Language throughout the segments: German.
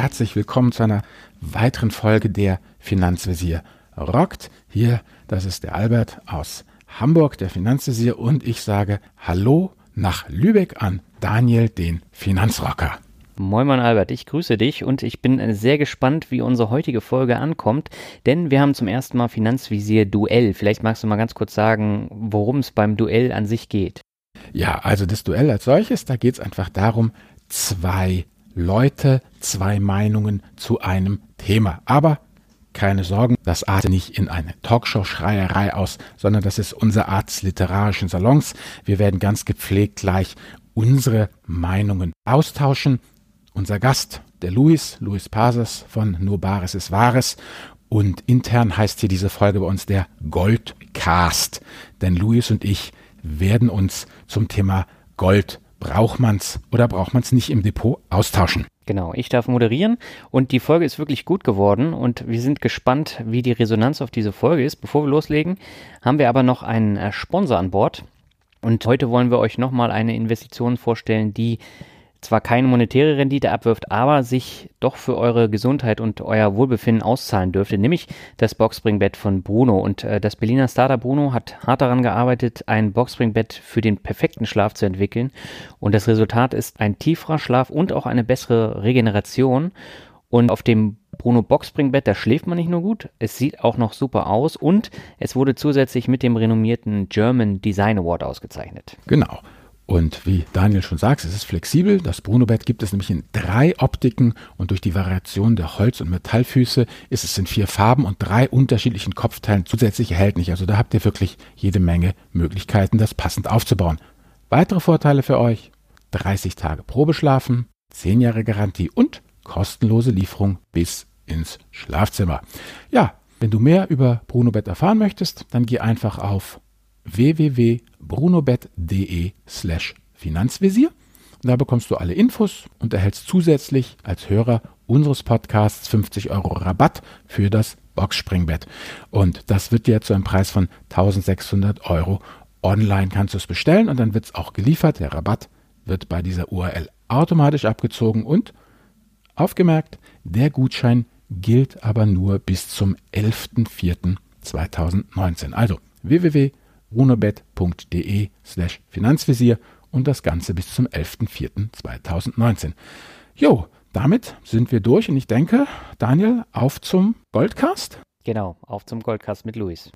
Herzlich willkommen zu einer weiteren Folge der Finanzvisier rockt. Hier, das ist der Albert aus Hamburg, der Finanzvisier und ich sage Hallo nach Lübeck an Daniel, den Finanzrocker. Moin Moin Albert, ich grüße dich und ich bin sehr gespannt, wie unsere heutige Folge ankommt, denn wir haben zum ersten Mal Finanzvisier Duell. Vielleicht magst du mal ganz kurz sagen, worum es beim Duell an sich geht. Ja, also das Duell als solches, da geht es einfach darum, zwei Leute, zwei Meinungen zu einem Thema. Aber keine Sorgen, das artet nicht in eine Talkshow-Schreierei aus, sondern das ist unsere Art des literarischen Salons. Wir werden ganz gepflegt gleich unsere Meinungen austauschen. Unser Gast, der Luis, Luis Pasas von Nur Bares ist Wahres. Und intern heißt hier diese Folge bei uns der Goldcast. Denn Luis und ich werden uns zum Thema Gold braucht man's oder braucht man's nicht im Depot austauschen. Genau, ich darf moderieren und die Folge ist wirklich gut geworden und wir sind gespannt, wie die Resonanz auf diese Folge ist. Bevor wir loslegen, haben wir aber noch einen äh, Sponsor an Bord und heute wollen wir euch nochmal eine Investition vorstellen, die zwar keine monetäre Rendite abwirft, aber sich doch für eure Gesundheit und euer Wohlbefinden auszahlen dürfte, nämlich das Boxspringbett von Bruno. Und äh, das Berliner Startup Bruno hat hart daran gearbeitet, ein Boxspringbett für den perfekten Schlaf zu entwickeln. Und das Resultat ist ein tieferer Schlaf und auch eine bessere Regeneration. Und auf dem Bruno Boxspringbett, da schläft man nicht nur gut, es sieht auch noch super aus und es wurde zusätzlich mit dem renommierten German Design Award ausgezeichnet. Genau. Und wie Daniel schon sagt, es ist flexibel. Das Bruno-Bett gibt es nämlich in drei Optiken und durch die Variation der Holz- und Metallfüße ist es in vier Farben und drei unterschiedlichen Kopfteilen zusätzlich erhältlich. Also da habt ihr wirklich jede Menge Möglichkeiten, das passend aufzubauen. Weitere Vorteile für euch? 30 Tage Probeschlafen, 10 Jahre Garantie und kostenlose Lieferung bis ins Schlafzimmer. Ja, wenn du mehr über Bruno-Bett erfahren möchtest, dann geh einfach auf www.brunobet.de slash Finanzvisier. Da bekommst du alle Infos und erhältst zusätzlich als Hörer unseres Podcasts 50 Euro Rabatt für das Boxspringbett. Und das wird dir zu einem Preis von 1600 Euro. Online kannst du es bestellen und dann wird es auch geliefert. Der Rabatt wird bei dieser URL automatisch abgezogen und aufgemerkt, der Gutschein gilt aber nur bis zum 11.04.2019. Also www runobet.de slash Finanzvisier und das Ganze bis zum 11.04.2019. Jo, damit sind wir durch und ich denke, Daniel, auf zum Goldcast. Genau, auf zum Goldcast mit Luis.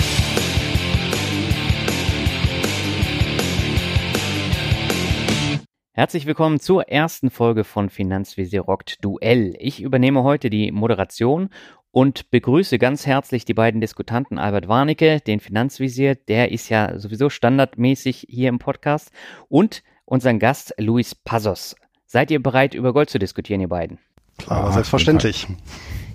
Herzlich willkommen zur ersten Folge von Finanzvisier rockt Duell. Ich übernehme heute die Moderation und begrüße ganz herzlich die beiden Diskutanten Albert Warnecke, den Finanzvisier, der ist ja sowieso standardmäßig hier im Podcast, und unseren Gast Luis Passos. Seid ihr bereit, über Gold zu diskutieren, ihr beiden? Klar, selbstverständlich.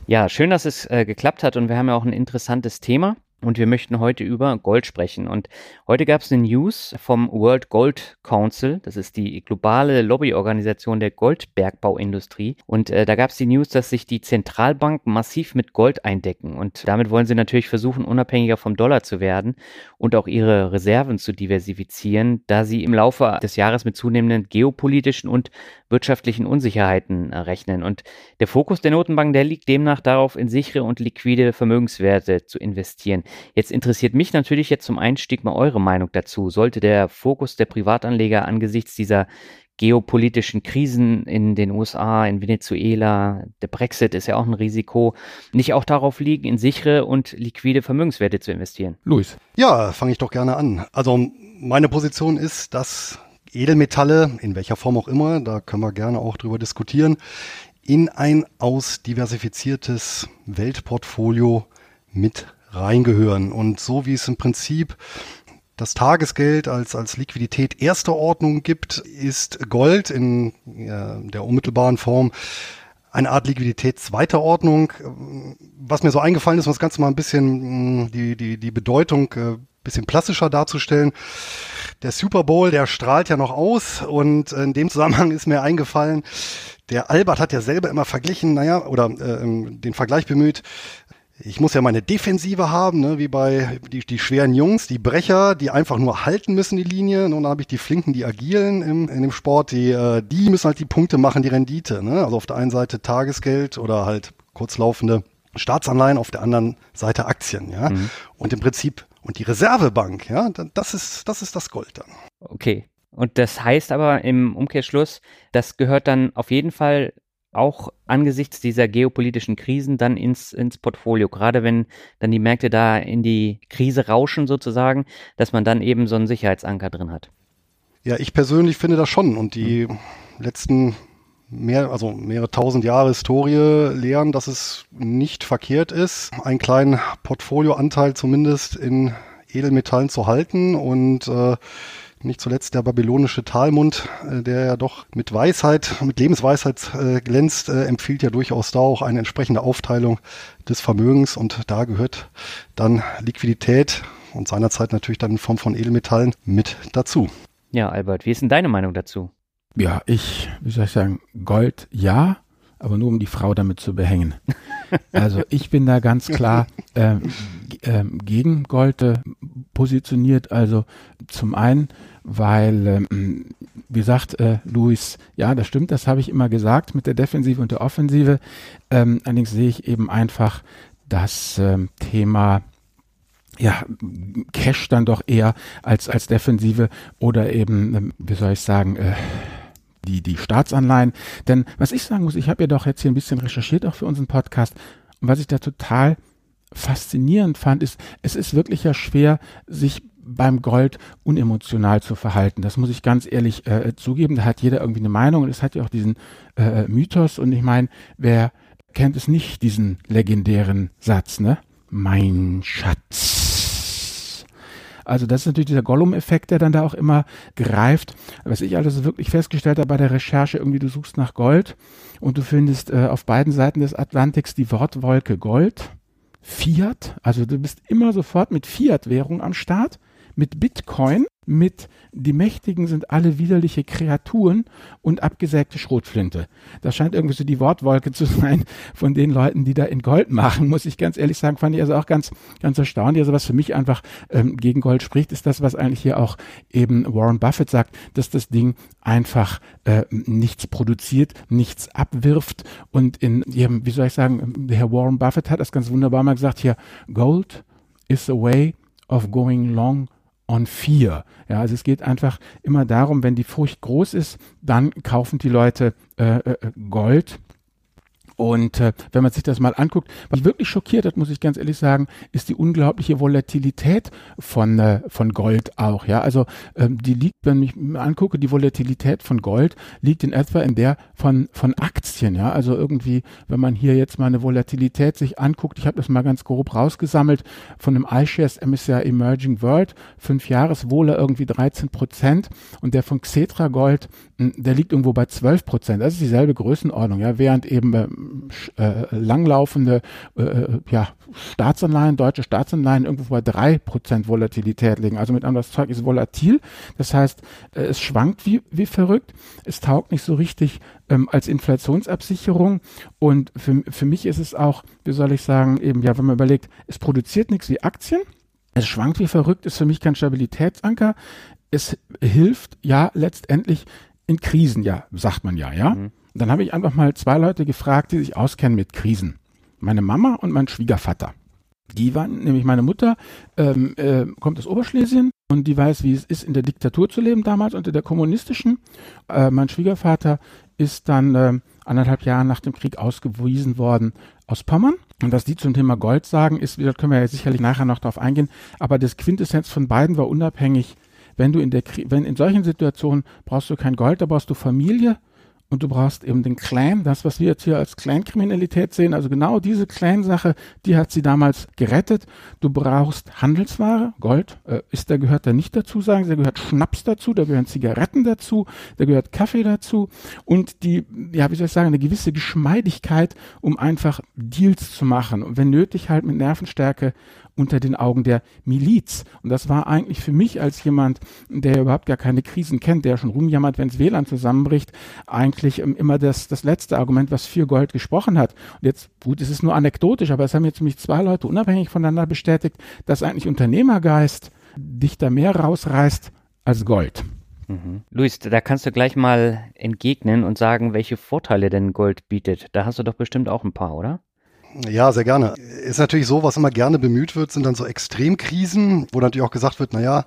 Ja, schön, dass es äh, geklappt hat und wir haben ja auch ein interessantes Thema. Und wir möchten heute über Gold sprechen. Und heute gab es eine News vom World Gold Council. Das ist die globale Lobbyorganisation der Goldbergbauindustrie. Und äh, da gab es die News, dass sich die Zentralbanken massiv mit Gold eindecken. Und damit wollen sie natürlich versuchen, unabhängiger vom Dollar zu werden und auch ihre Reserven zu diversifizieren, da sie im Laufe des Jahres mit zunehmenden geopolitischen und wirtschaftlichen Unsicherheiten äh, rechnen. Und der Fokus der Notenbank, der liegt demnach darauf, in sichere und liquide Vermögenswerte zu investieren. Jetzt interessiert mich natürlich jetzt zum Einstieg mal eure Meinung dazu. Sollte der Fokus der Privatanleger angesichts dieser geopolitischen Krisen in den USA, in Venezuela, der Brexit ist ja auch ein Risiko, nicht auch darauf liegen, in sichere und liquide Vermögenswerte zu investieren? Luis. Ja, fange ich doch gerne an. Also meine Position ist, dass Edelmetalle, in welcher Form auch immer, da können wir gerne auch drüber diskutieren, in ein ausdiversifiziertes Weltportfolio mit reingehören. Und so wie es im Prinzip das Tagesgeld als, als Liquidität erster Ordnung gibt, ist Gold in ja, der unmittelbaren Form eine Art Liquidität zweiter Ordnung. Was mir so eingefallen ist, um das Ganze mal ein bisschen mm, die, die, die Bedeutung äh, bisschen plastischer darzustellen. Der Super Bowl, der strahlt ja noch aus und in dem Zusammenhang ist mir eingefallen, der Albert hat ja selber immer verglichen, naja, oder äh, den Vergleich bemüht, ich muss ja meine Defensive haben, ne, wie bei die, die schweren Jungs, die Brecher, die einfach nur halten müssen die Linie. Und dann habe ich die Flinken, die agilen im, in dem Sport, die, äh, die müssen halt die Punkte machen, die Rendite. Ne? Also auf der einen Seite Tagesgeld oder halt kurzlaufende Staatsanleihen, auf der anderen Seite Aktien. Ja? Mhm. Und im Prinzip, und die Reservebank, ja, das ist, das ist das Gold dann. Okay. Und das heißt aber im Umkehrschluss, das gehört dann auf jeden Fall auch angesichts dieser geopolitischen Krisen dann ins, ins Portfolio, gerade wenn dann die Märkte da in die Krise rauschen sozusagen, dass man dann eben so einen Sicherheitsanker drin hat. Ja, ich persönlich finde das schon und die mhm. letzten mehr, also mehrere tausend Jahre Historie lehren, dass es nicht verkehrt ist, einen kleinen Portfolioanteil zumindest in Edelmetallen zu halten und äh, nicht zuletzt der babylonische Talmund, äh, der ja doch mit Weisheit, mit Lebensweisheit äh, glänzt, äh, empfiehlt ja durchaus da auch eine entsprechende Aufteilung des Vermögens und da gehört dann Liquidität und seinerzeit natürlich dann in Form von Edelmetallen mit dazu. Ja, Albert, wie ist denn deine Meinung dazu? Ja, ich, wie soll ich sagen, Gold ja, aber nur um die Frau damit zu behängen. Also ich bin da ganz klar ähm, ähm, gegen Gold äh, positioniert. Also zum einen weil, ähm, wie sagt äh, Luis, ja, das stimmt, das habe ich immer gesagt mit der Defensive und der Offensive. Ähm, allerdings sehe ich eben einfach das ähm, Thema ja, Cash dann doch eher als, als Defensive oder eben, ähm, wie soll ich sagen, äh, die, die Staatsanleihen. Denn was ich sagen muss, ich habe ja doch jetzt hier ein bisschen recherchiert auch für unseren Podcast und was ich da total faszinierend fand, ist, es ist wirklich ja schwer, sich beim Gold unemotional zu verhalten. Das muss ich ganz ehrlich äh, zugeben. Da hat jeder irgendwie eine Meinung und es hat ja auch diesen äh, Mythos. Und ich meine, wer kennt es nicht, diesen legendären Satz, ne? Mein Schatz. Also das ist natürlich dieser Gollum-Effekt, der dann da auch immer greift. Was ich also wirklich festgestellt habe bei der Recherche, irgendwie du suchst nach Gold und du findest äh, auf beiden Seiten des Atlantiks die Wortwolke Gold. Fiat, also du bist immer sofort mit Fiat-Währung am Start mit Bitcoin, mit die Mächtigen sind alle widerliche Kreaturen und abgesägte Schrotflinte. Das scheint irgendwie so die Wortwolke zu sein von den Leuten, die da in Gold machen, muss ich ganz ehrlich sagen, fand ich also auch ganz, ganz erstaunlich. Also was für mich einfach ähm, gegen Gold spricht, ist das, was eigentlich hier auch eben Warren Buffett sagt, dass das Ding einfach äh, nichts produziert, nichts abwirft und in ihrem, wie soll ich sagen, der Herr Warren Buffett hat das ganz wunderbar mal gesagt hier, Gold is a way of going long on fear. Ja, also es geht einfach immer darum, wenn die Furcht groß ist, dann kaufen die Leute äh, äh, Gold und äh, wenn man sich das mal anguckt, was wirklich schockiert hat, muss ich ganz ehrlich sagen, ist die unglaubliche Volatilität von, äh, von Gold auch. Ja, also ähm, die liegt, wenn ich mir angucke, die Volatilität von Gold liegt in etwa in der von, von Aktien. Ja, also irgendwie, wenn man hier jetzt mal eine Volatilität sich anguckt, ich habe das mal ganz grob rausgesammelt, von einem iShares MSCI Emerging World, fünf Jahreswohler irgendwie 13 Prozent und der von Xetra Gold, der liegt irgendwo bei 12 Prozent. Das ist dieselbe Größenordnung, ja, während eben ähm, äh, langlaufende äh, äh, ja, Staatsanleihen, deutsche Staatsanleihen irgendwo bei drei Prozent Volatilität liegen. Also mit anderem, das Zeug ist volatil. Das heißt, äh, es schwankt wie, wie verrückt. Es taugt nicht so richtig ähm, als Inflationsabsicherung. Und für, für mich ist es auch, wie soll ich sagen, eben, ja, wenn man überlegt, es produziert nichts wie Aktien. Es schwankt wie verrückt, ist für mich kein Stabilitätsanker. Es hilft ja letztendlich in Krisen, ja, sagt man ja, ja. Mhm. Dann habe ich einfach mal zwei Leute gefragt, die sich auskennen mit Krisen. Meine Mama und mein Schwiegervater. Die waren, nämlich meine Mutter, ähm, äh, kommt aus Oberschlesien und die weiß, wie es ist, in der Diktatur zu leben damals, unter der kommunistischen. Äh, mein Schwiegervater ist dann äh, anderthalb Jahre nach dem Krieg ausgewiesen worden aus Pommern. Und was die zum Thema Gold sagen, ist, da können wir ja sicherlich nachher noch drauf eingehen, aber das Quintessenz von beiden war unabhängig, wenn du in der, wenn in solchen Situationen brauchst du kein Gold, da brauchst du Familie und du brauchst eben den Clan, das, was wir jetzt hier als Clan-Kriminalität sehen, also genau diese Clan-Sache, die hat sie damals gerettet. Du brauchst Handelsware, Gold, äh, ist, da gehört da nicht dazu, sagen da gehört Schnaps dazu, da gehören Zigaretten dazu, da gehört Kaffee dazu und die, ja, wie soll ich sagen, eine gewisse Geschmeidigkeit, um einfach Deals zu machen und wenn nötig halt mit Nervenstärke unter den Augen der Miliz. Und das war eigentlich für mich als jemand, der überhaupt gar keine Krisen kennt, der schon rumjammert, wenns WLAN zusammenbricht, eigentlich eigentlich ähm, immer das, das letzte Argument, was für Gold gesprochen hat. Und jetzt, gut, es ist nur anekdotisch, aber es haben jetzt nämlich zwei Leute unabhängig voneinander bestätigt, dass eigentlich Unternehmergeist dich da mehr rausreißt als Gold. Mhm. Luis, da kannst du gleich mal entgegnen und sagen, welche Vorteile denn Gold bietet. Da hast du doch bestimmt auch ein paar, oder? Ja, sehr gerne. Ist natürlich so, was immer gerne bemüht wird, sind dann so Extremkrisen, wo natürlich auch gesagt wird, na ja,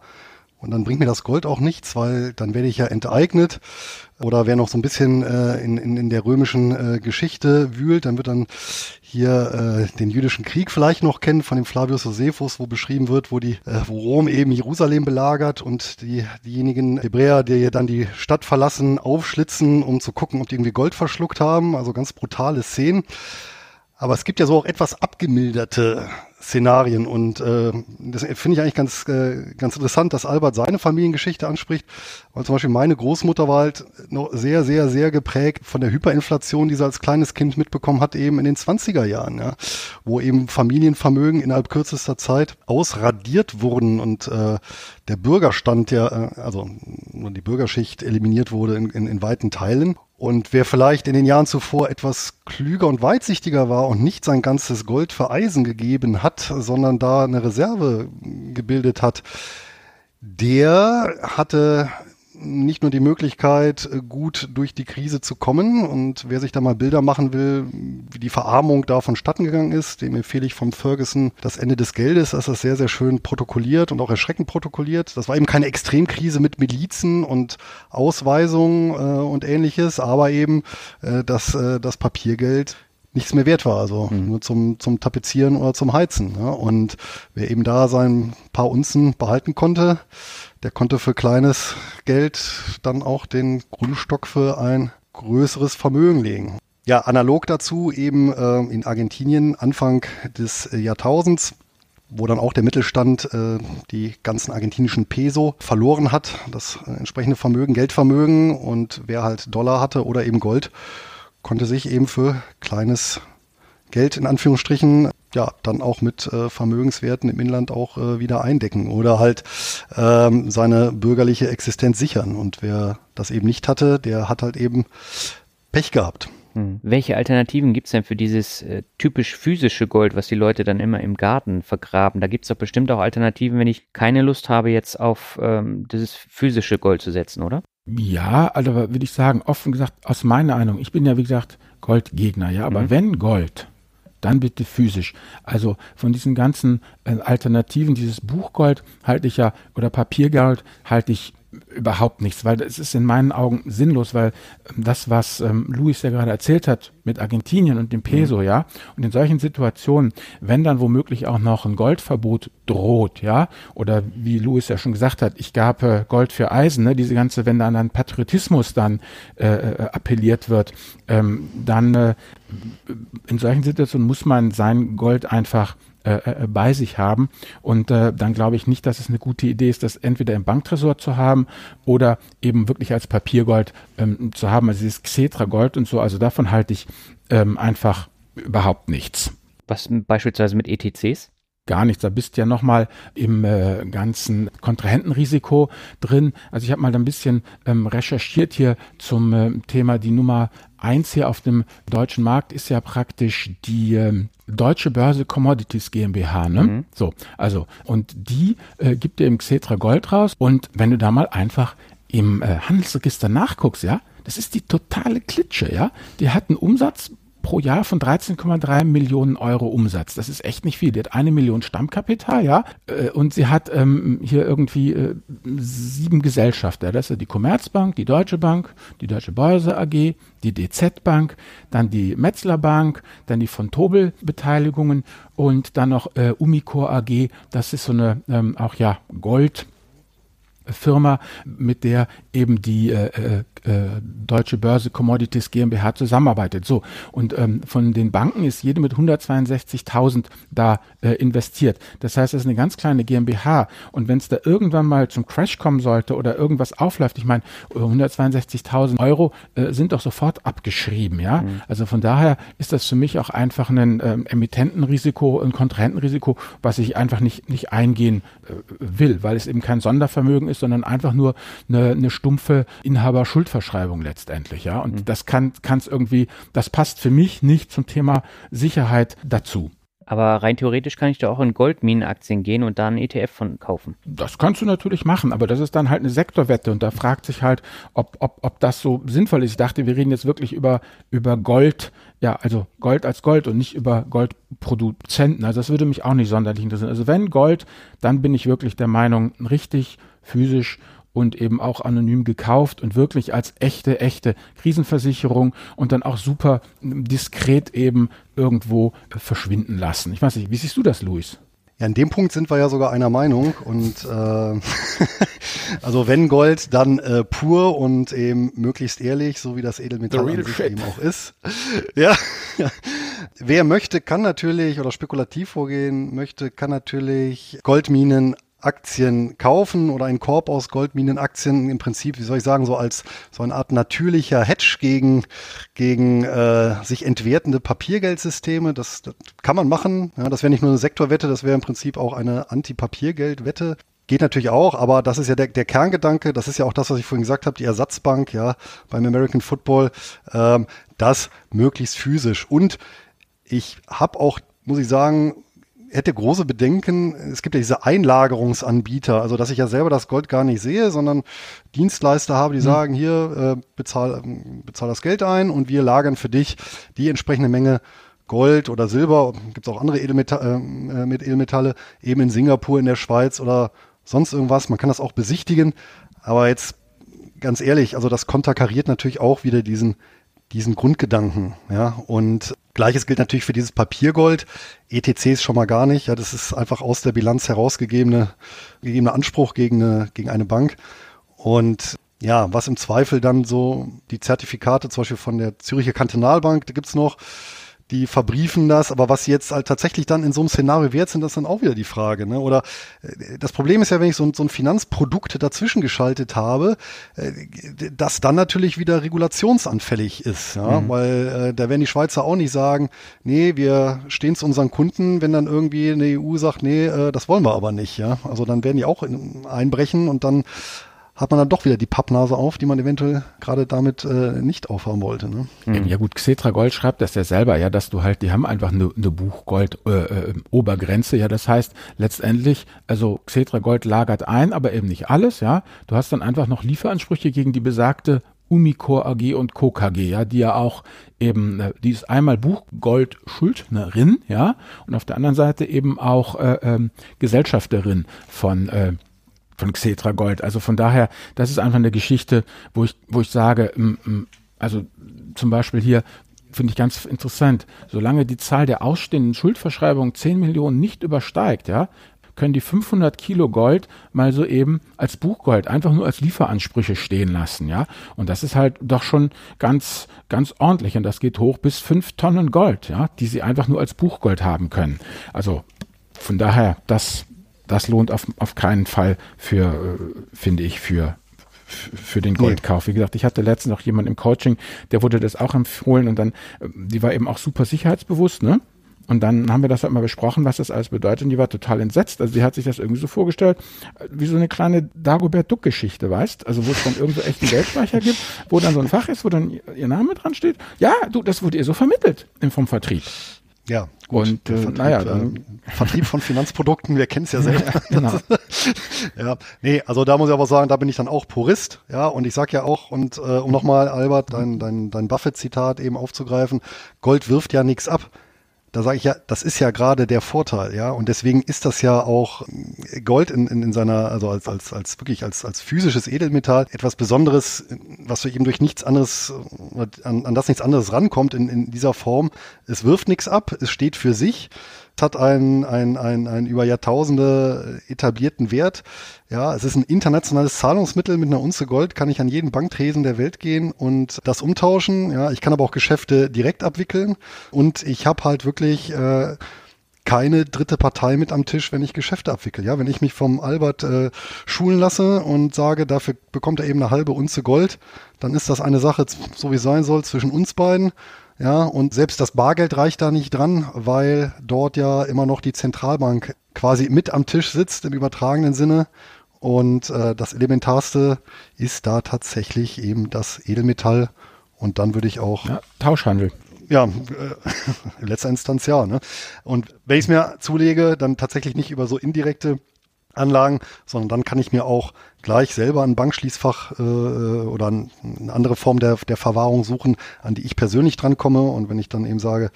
und dann bringt mir das Gold auch nichts, weil dann werde ich ja enteignet. Oder wer noch so ein bisschen äh, in, in, in der römischen äh, Geschichte wühlt, dann wird dann hier äh, den jüdischen Krieg vielleicht noch kennen von dem Flavius Josephus, wo beschrieben wird, wo die, äh, wo Rom eben Jerusalem belagert und die diejenigen Hebräer, die dann die Stadt verlassen, aufschlitzen, um zu gucken, ob die irgendwie Gold verschluckt haben. Also ganz brutale Szenen. Aber es gibt ja so auch etwas abgemilderte Szenarien und äh, das finde ich eigentlich ganz äh, ganz interessant, dass Albert seine Familiengeschichte anspricht, weil zum Beispiel meine Großmutter war halt noch sehr sehr sehr geprägt von der Hyperinflation, die sie als kleines Kind mitbekommen hat eben in den 20er Jahren, ja, wo eben Familienvermögen innerhalb kürzester Zeit ausradiert wurden und äh, der Bürgerstand ja äh, also die Bürgerschicht eliminiert wurde in, in, in weiten Teilen und wer vielleicht in den Jahren zuvor etwas klüger und weitsichtiger war und nicht sein ganzes Gold für Eisen gegeben hat, sondern da eine Reserve gebildet hat, der hatte nicht nur die Möglichkeit, äh, gut durch die Krise zu kommen. Und wer sich da mal Bilder machen will, wie die Verarmung da vonstatten gegangen ist, dem empfehle ich vom Ferguson das Ende des Geldes. Das ist sehr, sehr schön protokolliert und auch erschreckend protokolliert. Das war eben keine Extremkrise mit Milizen und Ausweisungen äh, und ähnliches, aber eben, äh, dass äh, das Papiergeld nichts mehr wert war, also mhm. nur zum, zum Tapezieren oder zum Heizen. Ja. Und wer eben da sein paar Unzen behalten konnte, der konnte für kleines Geld dann auch den Grundstock für ein größeres Vermögen legen. Ja, analog dazu eben äh, in Argentinien Anfang des Jahrtausends wo dann auch der Mittelstand äh, die ganzen argentinischen Peso verloren hat, das entsprechende Vermögen, Geldvermögen und wer halt Dollar hatte oder eben Gold, konnte sich eben für kleines Geld in Anführungsstrichen ja dann auch mit äh, Vermögenswerten im Inland auch äh, wieder eindecken oder halt ähm, seine bürgerliche Existenz sichern. Und wer das eben nicht hatte, der hat halt eben Pech gehabt. Hm. Welche Alternativen gibt es denn für dieses äh, typisch physische Gold, was die Leute dann immer im Garten vergraben? Da gibt es doch bestimmt auch Alternativen, wenn ich keine Lust habe, jetzt auf ähm, dieses physische Gold zu setzen, oder? Ja, also würde ich sagen, offen gesagt, aus meiner Meinung, ich bin ja wie gesagt Goldgegner, ja, aber mhm. wenn Gold dann bitte physisch. Also von diesen ganzen äh, Alternativen, dieses Buchgold halte ich ja, oder Papiergold halte ich überhaupt nichts, weil es ist in meinen Augen sinnlos, weil ähm, das, was ähm, Luis ja gerade erzählt hat mit Argentinien und dem Peso, mhm. ja, und in solchen Situationen, wenn dann womöglich auch noch ein Goldverbot droht, ja, oder wie Luis ja schon gesagt hat, ich gab äh, Gold für Eisen, ne, diese ganze, wenn dann an Patriotismus dann äh, äh, appelliert wird, ähm, dann äh, in solchen Situationen muss man sein Gold einfach äh, äh, bei sich haben. Und äh, dann glaube ich nicht, dass es eine gute Idee ist, das entweder im Banktresor zu haben oder eben wirklich als Papiergold ähm, zu haben. Also dieses Xetra Gold und so, also davon halte ich ähm, einfach überhaupt nichts. Was beispielsweise mit ETCs? Gar nichts. Da bist ja nochmal im äh, ganzen Kontrahentenrisiko drin. Also ich habe mal ein bisschen ähm, recherchiert hier zum äh, Thema die Nummer eins hier auf dem deutschen Markt ist ja praktisch die ähm, Deutsche Börse Commodities GmbH, ne? Mhm. So, also und die äh, gibt dir im Xetra Gold raus und wenn du da mal einfach im äh, Handelsregister nachguckst, ja, das ist die totale Klitsche, ja. Die hat einen Umsatz pro Jahr von 13,3 Millionen Euro Umsatz. Das ist echt nicht viel. Die hat eine Million Stammkapital, ja, äh, und sie hat ähm, hier irgendwie äh, sieben Gesellschafter. Das ist die Commerzbank, die Deutsche Bank, die Deutsche Börse AG, die DZ Bank, dann die Metzler Bank, dann die von Tobel Beteiligungen und dann noch äh, Umicore AG. Das ist so eine ähm, auch ja Gold Firma, mit der eben die äh, äh, äh, Deutsche Börse Commodities GmbH zusammenarbeitet. So, und ähm, von den Banken ist jede mit 162.000 da äh, investiert. Das heißt, es ist eine ganz kleine GmbH. Und wenn es da irgendwann mal zum Crash kommen sollte oder irgendwas aufläuft, ich meine, 162.000 Euro äh, sind doch sofort abgeschrieben, ja. Mhm. Also von daher ist das für mich auch einfach ein ähm, Emittentenrisiko, ein Kontrahentenrisiko, was ich einfach nicht, nicht eingehen äh, will, weil es eben kein Sondervermögen ist ist, sondern einfach nur eine, eine stumpfe Inhaber-Schuldverschreibung letztendlich, ja. Und mhm. das kann es irgendwie, das passt für mich nicht zum Thema Sicherheit dazu. Aber rein theoretisch kann ich da auch in Goldminenaktien gehen und da einen ETF von kaufen. Das kannst du natürlich machen, aber das ist dann halt eine Sektorwette und da fragt sich halt, ob, ob, ob das so sinnvoll ist. Ich dachte, wir reden jetzt wirklich über, über Gold, ja, also Gold als Gold und nicht über Goldproduzenten. Also das würde mich auch nicht sonderlich interessieren. Also wenn Gold, dann bin ich wirklich der Meinung, richtig physisch und eben auch anonym gekauft und wirklich als echte, echte Krisenversicherung und dann auch super diskret eben irgendwo verschwinden lassen. Ich weiß nicht, wie siehst du das, Luis? Ja, in dem Punkt sind wir ja sogar einer Meinung und äh, also wenn Gold, dann äh, pur und eben möglichst ehrlich, so wie das Edelmetall eben auch ist. ja. Wer möchte, kann natürlich oder spekulativ vorgehen möchte, kann natürlich Goldminen Aktien kaufen oder einen Korb aus Goldminenaktien im Prinzip, wie soll ich sagen, so als so eine Art natürlicher Hedge gegen, gegen äh, sich entwertende Papiergeldsysteme. Das, das kann man machen. Ja, das wäre nicht nur eine Sektorwette, das wäre im Prinzip auch eine Anti-Papiergeldwette. Geht natürlich auch, aber das ist ja der, der Kerngedanke, das ist ja auch das, was ich vorhin gesagt habe, die Ersatzbank, ja, beim American Football, ähm, das möglichst physisch. Und ich habe auch, muss ich sagen, hätte große Bedenken. Es gibt ja diese Einlagerungsanbieter, also dass ich ja selber das Gold gar nicht sehe, sondern Dienstleister habe, die mhm. sagen, hier, äh, bezahl, bezahl das Geld ein und wir lagern für dich die entsprechende Menge Gold oder Silber, gibt es auch andere Edelmetalle, äh, mit Edelmetalle, eben in Singapur, in der Schweiz oder sonst irgendwas. Man kann das auch besichtigen, aber jetzt ganz ehrlich, also das konterkariert natürlich auch wieder diesen diesen Grundgedanken, ja. Und Gleiches gilt natürlich für dieses Papiergold. ETCs schon mal gar nicht. Ja, das ist einfach aus der Bilanz herausgegebene, gegebener Anspruch gegen eine, gegen eine Bank. Und ja, was im Zweifel dann so die Zertifikate, zum Beispiel von der Züricher Kantonalbank, da gibt's noch, die verbriefen das, aber was jetzt halt tatsächlich dann in so einem Szenario wert sind, das ist dann auch wieder die Frage. Ne? Oder äh, das Problem ist ja, wenn ich so, ein, so ein Finanzprodukt dazwischen geschaltet habe, äh, das dann natürlich wieder regulationsanfällig ist. Ja? Mhm. Weil äh, da werden die Schweizer auch nicht sagen, nee, wir stehen zu unseren Kunden, wenn dann irgendwie eine EU sagt, nee, äh, das wollen wir aber nicht. Ja? Also dann werden die auch in, einbrechen und dann hat man dann doch wieder die Pappnase auf, die man eventuell gerade damit äh, nicht aufhaben wollte. Ne? Mhm. Ja gut, Xetra Gold schreibt das ja selber, ja, dass du halt, die haben einfach eine, eine Buchgold-Obergrenze, äh, äh, ja, das heißt letztendlich, also Xetra Gold lagert ein, aber eben nicht alles, ja. Du hast dann einfach noch Lieferansprüche gegen die besagte Umicore AG und Co. KG, ja, die ja auch eben, äh, die ist einmal Buchgold-Schuldnerin, ja, und auf der anderen Seite eben auch äh, ähm, Gesellschafterin von äh, von Xetra Gold. Also von daher, das ist einfach eine Geschichte, wo ich, wo ich sage, mm, mm, also zum Beispiel hier finde ich ganz interessant, solange die Zahl der ausstehenden Schuldverschreibungen 10 Millionen nicht übersteigt, ja, können die 500 Kilo Gold mal so eben als Buchgold einfach nur als Lieferansprüche stehen lassen, ja. Und das ist halt doch schon ganz, ganz ordentlich und das geht hoch bis 5 Tonnen Gold, ja, die sie einfach nur als Buchgold haben können. Also von daher, das das lohnt auf, auf keinen Fall für, äh, finde ich, für für den Goldkauf. Wie gesagt, ich hatte letztens noch jemand im Coaching, der wurde das auch empfohlen und dann, äh, die war eben auch super sicherheitsbewusst, ne? Und dann haben wir das halt mal besprochen, was das alles bedeutet. Und die war total entsetzt. Also sie hat sich das irgendwie so vorgestellt, äh, wie so eine kleine Dagobert Duck-Geschichte, weißt? Also wo es dann irgendwo echt einen Geldspeicher gibt, wo dann so ein Fach ist, wo dann ihr Name dran steht. Ja, du, das wurde ihr so vermittelt vom Vertrieb. Ja, gut. Und äh, Vertrieb, naja, dann, äh, Vertrieb von Finanzprodukten, wir kennen es ja selber. genau. ja, nee, also da muss ich aber sagen, da bin ich dann auch Purist, ja, und ich sag ja auch, und äh, um nochmal, Albert, dein, dein, dein Buffett-Zitat eben aufzugreifen, Gold wirft ja nichts ab da sage ich ja, das ist ja gerade der Vorteil, ja. Und deswegen ist das ja auch Gold in, in, in seiner, also als, als, als wirklich als, als physisches Edelmetall etwas Besonderes, was eben durch nichts anderes, an, an das nichts anderes rankommt in, in dieser Form. Es wirft nichts ab, es steht für sich. Es hat einen, einen, einen, einen über Jahrtausende etablierten Wert. Ja, es ist ein internationales Zahlungsmittel mit einer Unze Gold, kann ich an jeden Banktresen der Welt gehen und das umtauschen. Ja, ich kann aber auch Geschäfte direkt abwickeln und ich habe halt wirklich äh, keine dritte Partei mit am Tisch, wenn ich Geschäfte abwickle. Ja, wenn ich mich vom Albert äh, schulen lasse und sage, dafür bekommt er eben eine halbe Unze Gold, dann ist das eine Sache, so wie es sein soll, zwischen uns beiden. Ja, und selbst das Bargeld reicht da nicht dran, weil dort ja immer noch die Zentralbank quasi mit am Tisch sitzt im übertragenen Sinne Und äh, das Elementarste ist da tatsächlich eben das Edelmetall. Und dann würde ich auch. Ja, Tauschhandel. Ja, äh, in letzter Instanz ja. Ne? Und wenn ich es mir zulege, dann tatsächlich nicht über so indirekte Anlagen, sondern dann kann ich mir auch gleich selber ein Bankschließfach äh, oder ein, eine andere Form der, der Verwahrung suchen, an die ich persönlich drankomme. Und wenn ich dann eben sage,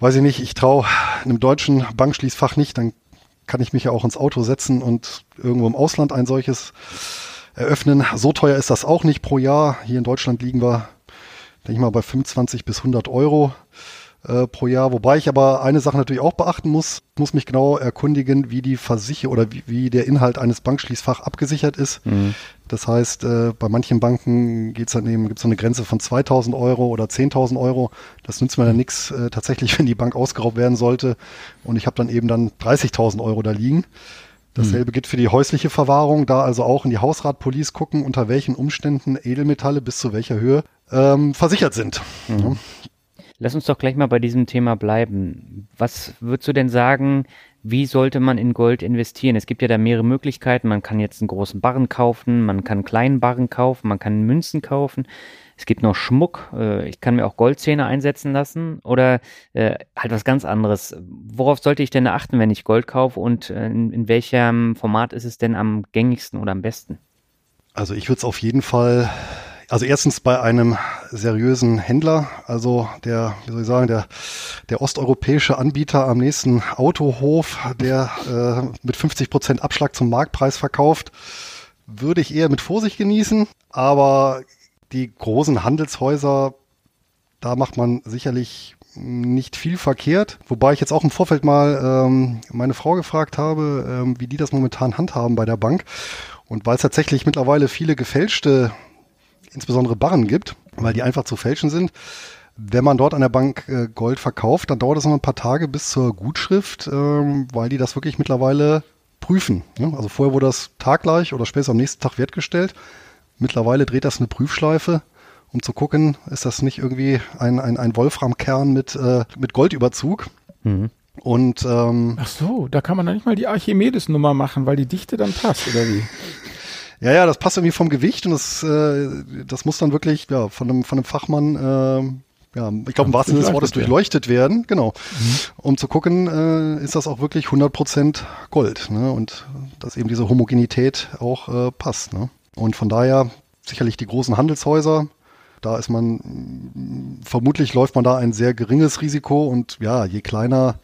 weiß ich nicht, ich traue einem deutschen Bankschließfach nicht, dann kann ich mich ja auch ins Auto setzen und irgendwo im Ausland ein solches eröffnen. So teuer ist das auch nicht pro Jahr. Hier in Deutschland liegen wir, denke ich mal, bei 25 bis 100 Euro äh, pro Jahr. Wobei ich aber eine Sache natürlich auch beachten muss, muss mich genau erkundigen, wie die Versicherung oder wie, wie, der Inhalt eines Bankschließfach abgesichert ist. Mhm. Das heißt, äh, bei manchen Banken geht's dann eben, gibt es so eine Grenze von 2000 Euro oder 10.000 Euro. Das nützt mir dann nichts äh, tatsächlich, wenn die Bank ausgeraubt werden sollte und ich habe dann eben dann 30.000 Euro da liegen. Dasselbe mhm. gilt für die häusliche Verwahrung, da also auch in die Hausratpolice gucken, unter welchen Umständen Edelmetalle bis zu welcher Höhe ähm, versichert sind. Mhm. Lass uns doch gleich mal bei diesem Thema bleiben. Was würdest du denn sagen, wie sollte man in Gold investieren? Es gibt ja da mehrere Möglichkeiten. Man kann jetzt einen großen Barren kaufen, man kann einen kleinen Barren kaufen, man kann Münzen kaufen. Es gibt noch Schmuck. Äh, ich kann mir auch Goldzähne einsetzen lassen oder äh, halt was ganz anderes. Worauf sollte ich denn achten, wenn ich Gold kaufe und äh, in welchem Format ist es denn am gängigsten oder am besten? Also ich würde es auf jeden Fall also erstens bei einem seriösen Händler, also der, wie soll ich sagen, der, der osteuropäische Anbieter am nächsten Autohof, der äh, mit 50 Prozent Abschlag zum Marktpreis verkauft, würde ich eher mit Vorsicht genießen. Aber die großen Handelshäuser, da macht man sicherlich nicht viel verkehrt. Wobei ich jetzt auch im Vorfeld mal ähm, meine Frau gefragt habe, ähm, wie die das momentan handhaben bei der Bank. Und weil es tatsächlich mittlerweile viele gefälschte insbesondere Barren gibt, weil die einfach zu fälschen sind. Wenn man dort an der Bank äh, Gold verkauft, dann dauert es noch ein paar Tage bis zur Gutschrift, ähm, weil die das wirklich mittlerweile prüfen. Ja? Also vorher wurde das taggleich oder später am nächsten Tag wertgestellt. Mittlerweile dreht das eine Prüfschleife, um zu gucken, ist das nicht irgendwie ein, ein, ein Wolframkern mit, äh, mit Goldüberzug. Mhm. Und ähm, ach so, da kann man dann nicht mal die Archimedes-Nummer machen, weil die Dichte dann passt, oder wie? Ja, ja, das passt irgendwie vom Gewicht und das, äh, das muss dann wirklich ja, von, einem, von einem Fachmann, äh, ja, ich glaube im wahrsten Sinne des Wortes durchleuchtet werden, genau, mhm. um zu gucken, äh, ist das auch wirklich 100% Gold ne? und dass eben diese Homogenität auch äh, passt. Ne? Und von daher sicherlich die großen Handelshäuser, da ist man, vermutlich läuft man da ein sehr geringes Risiko und ja, je kleiner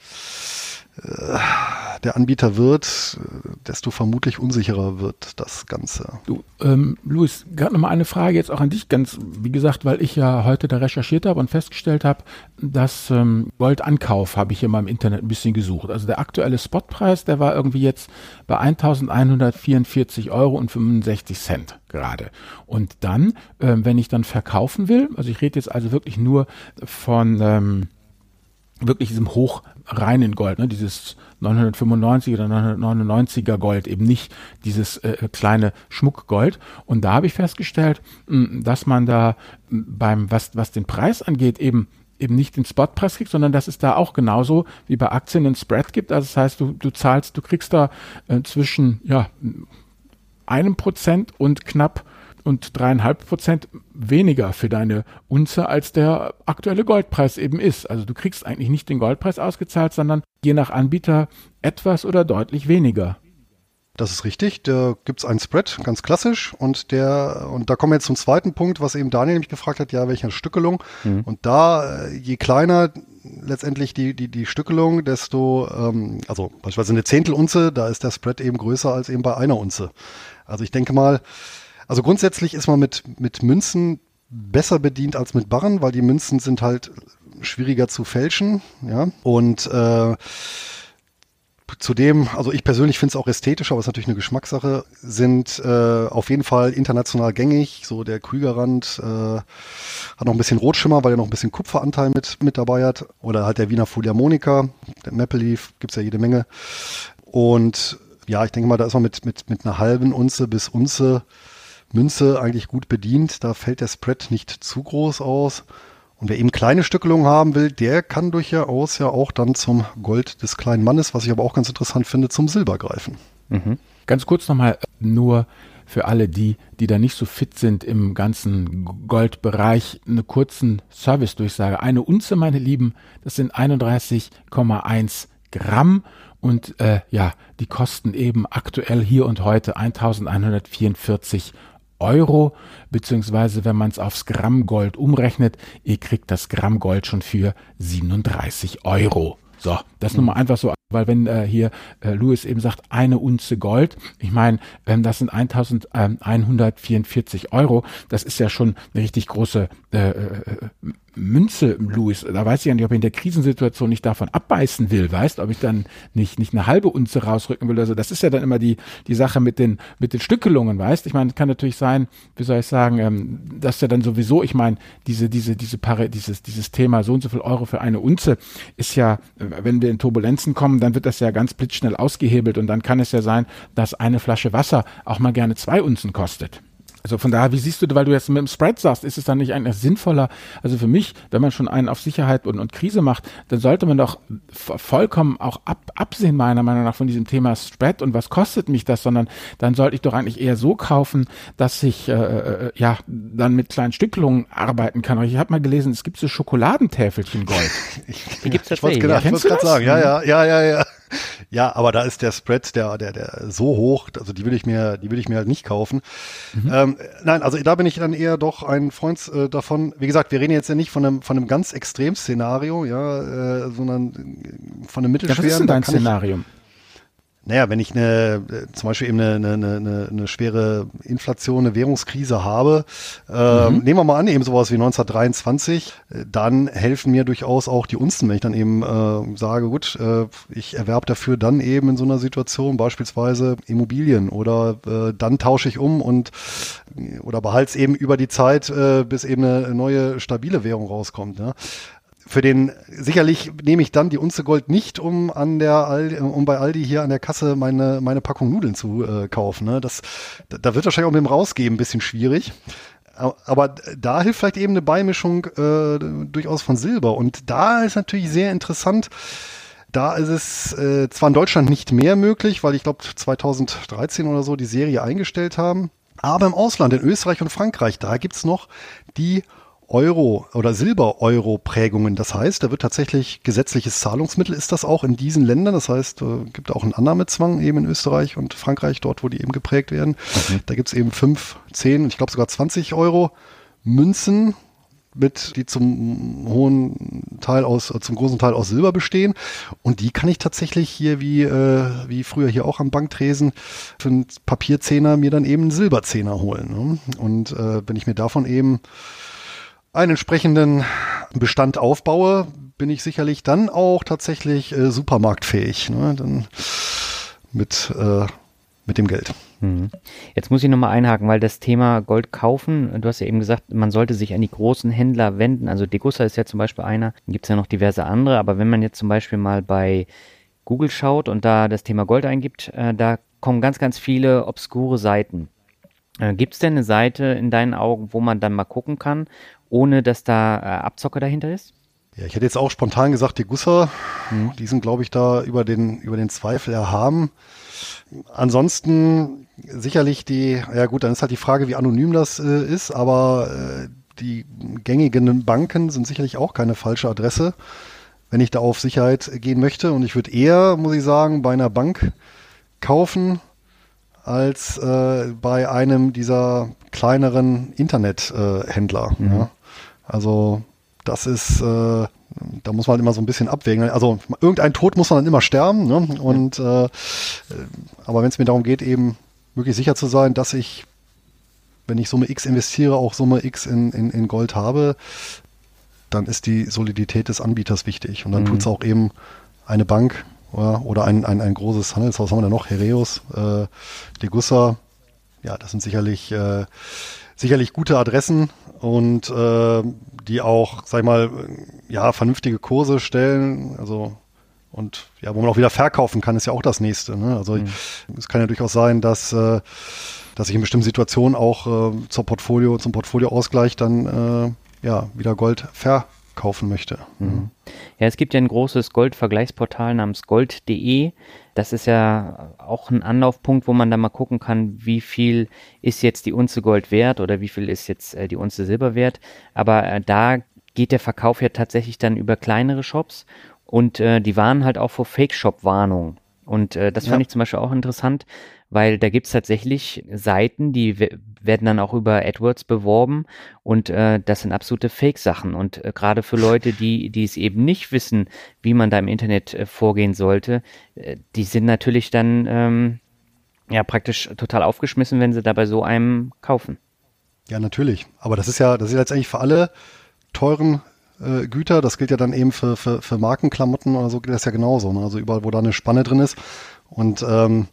der Anbieter wird, desto vermutlich unsicherer wird das Ganze. Du, ähm, Luis, gerade nochmal eine Frage jetzt auch an dich, ganz wie gesagt, weil ich ja heute da recherchiert habe und festgestellt habe, dass ähm, Goldankauf habe ich immer im Internet ein bisschen gesucht. Also der aktuelle Spotpreis, der war irgendwie jetzt bei 1144 Euro und 65 Cent gerade. Und dann, ähm, wenn ich dann verkaufen will, also ich rede jetzt also wirklich nur von ähm, wirklich diesem hochreinen Gold, ne, dieses 995 oder 999er Gold, eben nicht dieses äh, kleine Schmuckgold. Und da habe ich festgestellt, dass man da beim, was, was den Preis angeht, eben eben nicht den Spotpreis kriegt, sondern dass es da auch genauso wie bei Aktien einen Spread gibt. Also das heißt, du, du zahlst, du kriegst da äh, zwischen ja, einem Prozent und knapp und dreieinhalb Prozent weniger für deine Unze, als der aktuelle Goldpreis eben ist. Also du kriegst eigentlich nicht den Goldpreis ausgezahlt, sondern je nach Anbieter etwas oder deutlich weniger. Das ist richtig. Da gibt's einen Spread, ganz klassisch. Und der, und da kommen wir jetzt zum zweiten Punkt, was eben Daniel mich gefragt hat, ja, welche Stückelung. Mhm. Und da, äh, je kleiner letztendlich die, die, die Stückelung, desto, ähm, also beispielsweise eine Zehntelunze, da ist der Spread eben größer als eben bei einer Unze. Also ich denke mal, also grundsätzlich ist man mit, mit Münzen besser bedient als mit Barren, weil die Münzen sind halt schwieriger zu fälschen, ja. Und äh, Zudem, also ich persönlich finde es auch ästhetischer, aber es ist natürlich eine Geschmackssache, sind äh, auf jeden Fall international gängig. So der Krügerrand äh, hat noch ein bisschen Rotschimmer, weil er noch ein bisschen Kupferanteil mit, mit dabei hat. Oder halt der Wiener Foliamonika, der Maple Leaf, gibt's ja jede Menge. Und ja, ich denke mal, da ist man mit, mit, mit einer halben Unze bis Unze Münze eigentlich gut bedient. Da fällt der Spread nicht zu groß aus. Und wer eben kleine Stückelungen haben will, der kann durchaus ja auch dann zum Gold des kleinen Mannes, was ich aber auch ganz interessant finde, zum Silber greifen. Mhm. Ganz kurz nochmal nur für alle die, die da nicht so fit sind im ganzen Goldbereich, eine kurzen Service-Durchsage. Eine Unze, meine Lieben, das sind 31,1 Gramm und äh, ja, die kosten eben aktuell hier und heute 1144 Euro, beziehungsweise wenn man es aufs Gramm Gold umrechnet, ihr kriegt das Gramm Gold schon für 37 Euro. So, das mhm. mal einfach so, weil wenn äh, hier äh, Louis eben sagt, eine Unze Gold, ich meine, ähm, das sind 1144 Euro, das ist ja schon eine richtig große äh, äh Münze, Louis, da weiß ich ja nicht, ob ich in der Krisensituation nicht davon abbeißen will, weißt, ob ich dann nicht, nicht eine halbe Unze rausrücken will. Also das ist ja dann immer die, die Sache mit den, mit den Stückelungen, weißt. Ich meine, kann natürlich sein, wie soll ich sagen, ähm, dass ja dann sowieso, ich meine, diese, diese, diese Pare, dieses, dieses Thema so und so viel Euro für eine Unze ist ja, wenn wir in Turbulenzen kommen, dann wird das ja ganz blitzschnell ausgehebelt und dann kann es ja sein, dass eine Flasche Wasser auch mal gerne zwei Unzen kostet. Also von daher, wie siehst du, weil du jetzt mit dem Spread sagst, ist es dann nicht eigentlich sinnvoller? Also für mich, wenn man schon einen auf Sicherheit und, und Krise macht, dann sollte man doch vollkommen auch ab, absehen, meiner Meinung nach, von diesem Thema Spread und was kostet mich das, sondern dann sollte ich doch eigentlich eher so kaufen, dass ich äh, äh ja dann mit kleinen Stückelungen arbeiten kann. Ich habe mal gelesen, es gibt so Schokoladentäfelchen Gold. Die gibt's ja, ich wollte gerade sagen, ja, ja, ja, ja, ja. Ja, aber da ist der Spread, der, der, der so hoch, also die will ich mir, die will ich mir halt nicht kaufen. Mhm. Ähm, nein, also da bin ich dann eher doch ein Freund äh, davon. Wie gesagt, wir reden jetzt ja nicht von einem, von einem ganz Extrem-Szenario, ja, äh, sondern von einem mittelschweren. Ja, was ist denn dein Szenario? Ich, naja, wenn ich eine, äh, zum Beispiel eben eine, eine, eine, eine schwere Inflation, eine Währungskrise habe, äh, mhm. nehmen wir mal an, eben sowas wie 1923, äh, dann helfen mir durchaus auch die Unsten, wenn ich dann eben äh, sage, gut, äh, ich erwerbe dafür dann eben in so einer Situation beispielsweise Immobilien oder äh, dann tausche ich um und oder behalte es eben über die Zeit, äh, bis eben eine neue stabile Währung rauskommt. Ja für den sicherlich nehme ich dann die Unze Gold nicht, um an der Aldi, um bei Aldi hier an der Kasse meine meine Packung Nudeln zu äh, kaufen. Ne? Das, da wird wahrscheinlich auch mit dem Rausgeben ein bisschen schwierig. Aber da hilft vielleicht eben eine Beimischung äh, durchaus von Silber. Und da ist natürlich sehr interessant. Da ist es äh, zwar in Deutschland nicht mehr möglich, weil ich glaube 2013 oder so die Serie eingestellt haben. Aber im Ausland, in Österreich und Frankreich, da gibt's noch die Euro- oder Silber-Euro-Prägungen. Das heißt, da wird tatsächlich gesetzliches Zahlungsmittel ist das auch in diesen Ländern. Das heißt, äh, gibt auch einen Annahmezwang eben in Österreich und Frankreich, dort, wo die eben geprägt werden. Mhm. Da gibt es eben fünf, zehn und ich glaube sogar 20 Euro Münzen mit, die zum hohen Teil aus, äh, zum großen Teil aus Silber bestehen. Und die kann ich tatsächlich hier wie, äh, wie früher hier auch am Banktresen für einen Papierzehner mir dann eben einen Silberzehner holen. Ne? Und äh, wenn ich mir davon eben einen entsprechenden Bestand aufbaue, bin ich sicherlich dann auch tatsächlich äh, supermarktfähig. Ne? Dann mit, äh, mit dem Geld. Mhm. Jetzt muss ich nochmal einhaken, weil das Thema Gold kaufen, du hast ja eben gesagt, man sollte sich an die großen Händler wenden. Also Degussa ist ja zum Beispiel einer, gibt es ja noch diverse andere, aber wenn man jetzt zum Beispiel mal bei Google schaut und da das Thema Gold eingibt, äh, da kommen ganz, ganz viele obskure Seiten. Äh, Gibt es denn eine Seite in deinen Augen, wo man dann mal gucken kann, ohne dass da äh, Abzocke dahinter ist? Ja, ich hätte jetzt auch spontan gesagt, die Gusser, mhm. die sind, glaube ich, da über den, über den Zweifel erhaben. Ansonsten sicherlich die, ja gut, dann ist halt die Frage, wie anonym das äh, ist, aber äh, die gängigen Banken sind sicherlich auch keine falsche Adresse, wenn ich da auf Sicherheit gehen möchte. Und ich würde eher, muss ich sagen, bei einer Bank kaufen, als äh, bei einem dieser kleineren Internethändler. Äh, mhm. ja. Also das ist, äh, da muss man halt immer so ein bisschen abwägen. Also irgendein Tod muss man dann immer sterben. Ne? Und äh, aber wenn es mir darum geht, eben wirklich sicher zu sein, dass ich, wenn ich Summe X investiere, auch Summe X in, in, in Gold habe, dann ist die Solidität des Anbieters wichtig. Und dann mhm. tut es auch eben eine Bank oder, oder ein, ein, ein großes Handelshaus haben wir da noch, Hereus, äh, Degussa. Ja, das sind sicherlich, äh, sicherlich gute Adressen und äh, die auch, sag ich mal, ja, vernünftige Kurse stellen. Also und ja, wo man auch wieder verkaufen kann, ist ja auch das nächste. Ne? Also mhm. es kann ja durchaus sein, dass äh, dass ich in bestimmten Situationen auch äh, zur Portfolio, zum Portfolioausgleich dann äh, ja wieder Gold verkaufen möchte. Mhm. Ja, es gibt ja ein großes Goldvergleichsportal namens gold.de. Das ist ja auch ein Anlaufpunkt, wo man da mal gucken kann, wie viel ist jetzt die Unze Gold wert oder wie viel ist jetzt äh, die Unze Silber wert. Aber äh, da geht der Verkauf ja tatsächlich dann über kleinere Shops und äh, die warnen halt auch vor Fake-Shop-Warnungen. Und äh, das fand ich zum Beispiel auch interessant, weil da gibt's tatsächlich Seiten, die werden dann auch über AdWords beworben und äh, das sind absolute Fake-Sachen. Und äh, gerade für Leute, die, die es eben nicht wissen, wie man da im Internet äh, vorgehen sollte, äh, die sind natürlich dann ähm, ja praktisch total aufgeschmissen, wenn sie da bei so einem kaufen. Ja, natürlich. Aber das ist ja, das ist letztendlich für alle teuren äh, Güter. Das gilt ja dann eben für, für, für Markenklamotten oder so gilt das ja genauso. Ne? Also überall, wo da eine Spanne drin ist. Und ähm,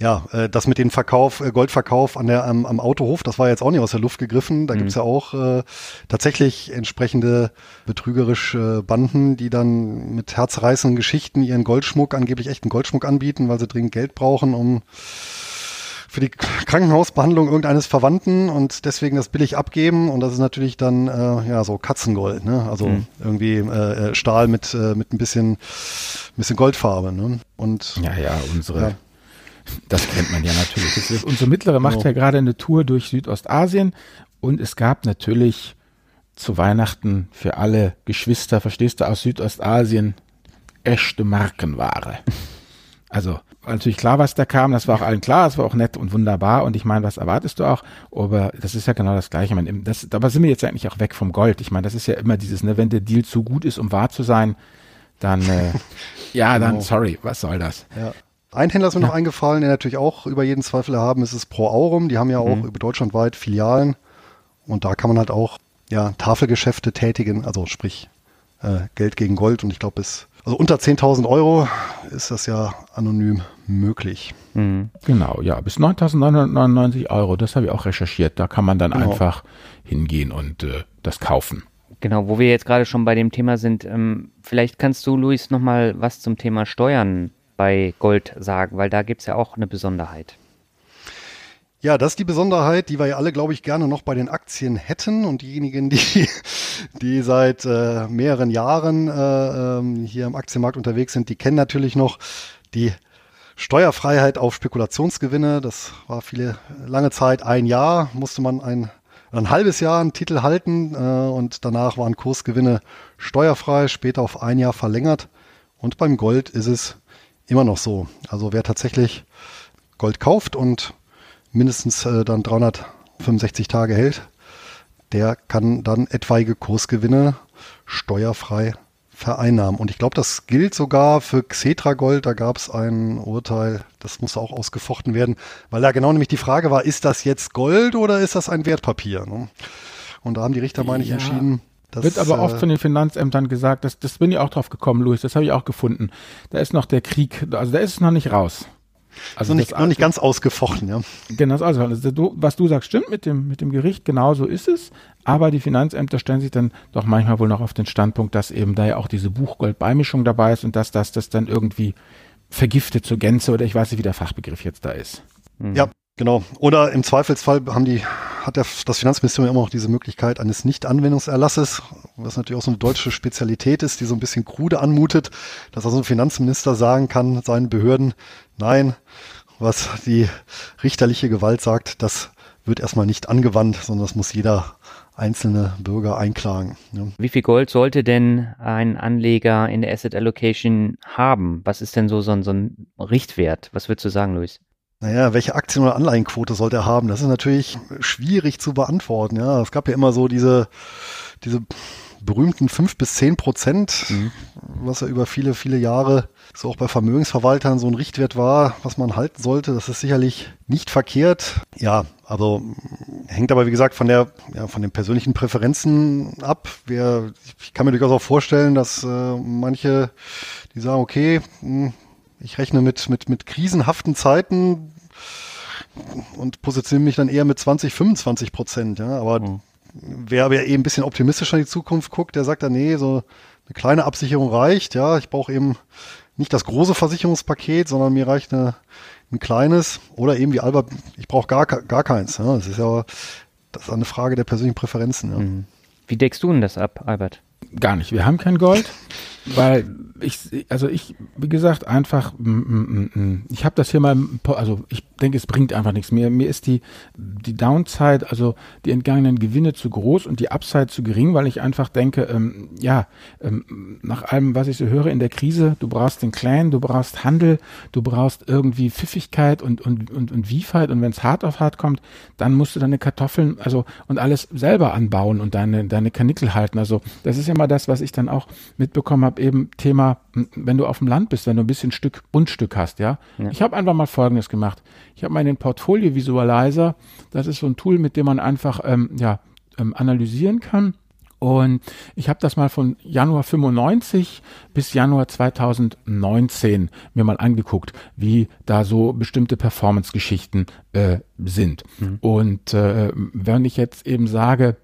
ja, äh, das mit dem Verkauf, äh, Goldverkauf an der, am, am Autohof, das war jetzt auch nicht aus der Luft gegriffen. Da mhm. gibt's ja auch äh, tatsächlich entsprechende betrügerische Banden, die dann mit herzreißenden Geschichten ihren Goldschmuck, angeblich echten Goldschmuck anbieten, weil sie dringend Geld brauchen, um für die Krankenhausbehandlung irgendeines Verwandten und deswegen das billig abgeben und das ist natürlich dann äh, ja so Katzengold, ne? Also mhm. irgendwie äh, äh, Stahl mit äh, mit ein bisschen bisschen Goldfarbe, ne? Und ja ja unsere ja. Das kennt man ja natürlich. Ist, unsere mittlere macht genau. ja gerade eine Tour durch Südostasien und es gab natürlich zu Weihnachten für alle Geschwister, verstehst du, aus Südostasien echte Markenware. Also natürlich klar, was da kam, das war auch allen klar, es war auch nett und wunderbar und ich meine, was erwartest du auch? Aber das ist ja genau das Gleiche. Ich meine, das, dabei sind wir jetzt eigentlich auch weg vom Gold. Ich meine, das ist ja immer dieses, ne, wenn der Deal zu gut ist, um wahr zu sein, dann, äh, ja, dann, genau. sorry, was soll das? Ja. Ein Händler ist mir ja. noch eingefallen, der natürlich auch über jeden Zweifel erhaben ist, ist Pro Aurum. Die haben ja auch mhm. über deutschlandweit Filialen und da kann man halt auch ja, Tafelgeschäfte tätigen, also sprich äh, Geld gegen Gold und ich glaube bis also unter 10.000 Euro ist das ja anonym möglich. Mhm. Genau, ja, bis 9.999 Euro, das habe ich auch recherchiert. Da kann man dann genau. einfach hingehen und äh, das kaufen. Genau, wo wir jetzt gerade schon bei dem Thema sind, ähm, vielleicht kannst du, Luis, nochmal was zum Thema Steuern bei Gold sagen, weil da gibt es ja auch eine Besonderheit. Ja, das ist die Besonderheit, die wir ja alle, glaube ich, gerne noch bei den Aktien hätten. Und diejenigen, die, die seit äh, mehreren Jahren äh, ähm, hier im Aktienmarkt unterwegs sind, die kennen natürlich noch die Steuerfreiheit auf Spekulationsgewinne. Das war viele lange Zeit ein Jahr, musste man ein, ein halbes Jahr einen Titel halten äh, und danach waren Kursgewinne steuerfrei, später auf ein Jahr verlängert. Und beim Gold ist es immer noch so. Also wer tatsächlich Gold kauft und mindestens äh, dann 365 Tage hält, der kann dann etwaige Kursgewinne steuerfrei vereinnahmen. Und ich glaube, das gilt sogar für Xetra Gold. Da gab es ein Urteil, das musste auch ausgefochten werden, weil da genau nämlich die Frage war, ist das jetzt Gold oder ist das ein Wertpapier? Ne? Und da haben die Richter, meine ich, ja. entschieden. Das wird aber oft äh, von den Finanzämtern gesagt, das, das bin ich auch drauf gekommen, Luis, das habe ich auch gefunden. Da ist noch der Krieg, also da ist es noch nicht raus. Also noch nicht, noch nicht ganz ausgefochten, ja. Genau, also, also du, was du sagst, stimmt mit dem, mit dem Gericht, genau so ist es. Aber die Finanzämter stellen sich dann doch manchmal wohl noch auf den Standpunkt, dass eben da ja auch diese Buchgoldbeimischung dabei ist und dass das, das dann irgendwie vergiftet zur Gänze oder ich weiß nicht, wie der Fachbegriff jetzt da ist. Mhm. Ja, genau. Oder im Zweifelsfall haben die, hat der, das Finanzministerium immer noch diese Möglichkeit eines Nicht-Anwendungserlasses, was natürlich auch so eine deutsche Spezialität ist, die so ein bisschen krude anmutet, dass also ein Finanzminister sagen kann, seinen Behörden, nein, was die richterliche Gewalt sagt, das wird erstmal nicht angewandt, sondern das muss jeder einzelne Bürger einklagen. Ja. Wie viel Gold sollte denn ein Anleger in der Asset Allocation haben? Was ist denn so, so, ein, so ein Richtwert? Was würdest du sagen, Luis? Naja, welche Aktien- oder Anleihenquote sollte er haben? Das ist natürlich schwierig zu beantworten. Ja, es gab ja immer so diese, diese berühmten fünf bis zehn Prozent, mhm. was ja über viele, viele Jahre so auch bei Vermögensverwaltern so ein Richtwert war, was man halten sollte. Das ist sicherlich nicht verkehrt. Ja, also hängt aber wie gesagt von der, ja, von den persönlichen Präferenzen ab. Wer, ich kann mir durchaus auch vorstellen, dass äh, manche, die sagen, okay, hm, ich rechne mit, mit, mit krisenhaften Zeiten und positioniere mich dann eher mit 20, 25 Prozent. Ja, aber mhm wer aber eben ein bisschen optimistischer in die Zukunft guckt, der sagt dann, nee, so eine kleine Absicherung reicht, ja, ich brauche eben nicht das große Versicherungspaket, sondern mir reicht eine, ein kleines oder eben wie Albert, ich brauche gar, gar keins. Ja. Das ist ja das ist eine Frage der persönlichen Präferenzen. Ja. Mhm. Wie deckst du denn das ab, Albert? Gar nicht. Wir haben kein Gold. weil ich, also ich, wie gesagt, einfach, mm, mm, mm, ich habe das hier mal, also ich denke, es bringt einfach nichts mehr. Mir ist die, die Downside, also die entgangenen Gewinne zu groß und die Upside zu gering, weil ich einfach denke, ähm, ja, ähm, nach allem, was ich so höre in der Krise, du brauchst den Clan, du brauchst Handel, du brauchst irgendwie Pfiffigkeit und, und, und, und Wiefheit und wenn es hart auf hart kommt, dann musst du deine Kartoffeln, also und alles selber anbauen und deine, deine Kanickel halten. Also das ist ja mal das, was ich dann auch mitbekommen habe, eben Thema, wenn du auf dem Land bist, wenn du ein bisschen Stück Grundstück hast, ja. ja. Ich habe einfach mal Folgendes gemacht. Ich habe meinen Portfolio Visualizer. Das ist so ein Tool, mit dem man einfach ähm, ja, ähm, analysieren kann. Und ich habe das mal von Januar 95 bis Januar 2019 mir mal angeguckt, wie da so bestimmte Performance-Geschichten äh, sind. Mhm. Und äh, wenn ich jetzt eben sage,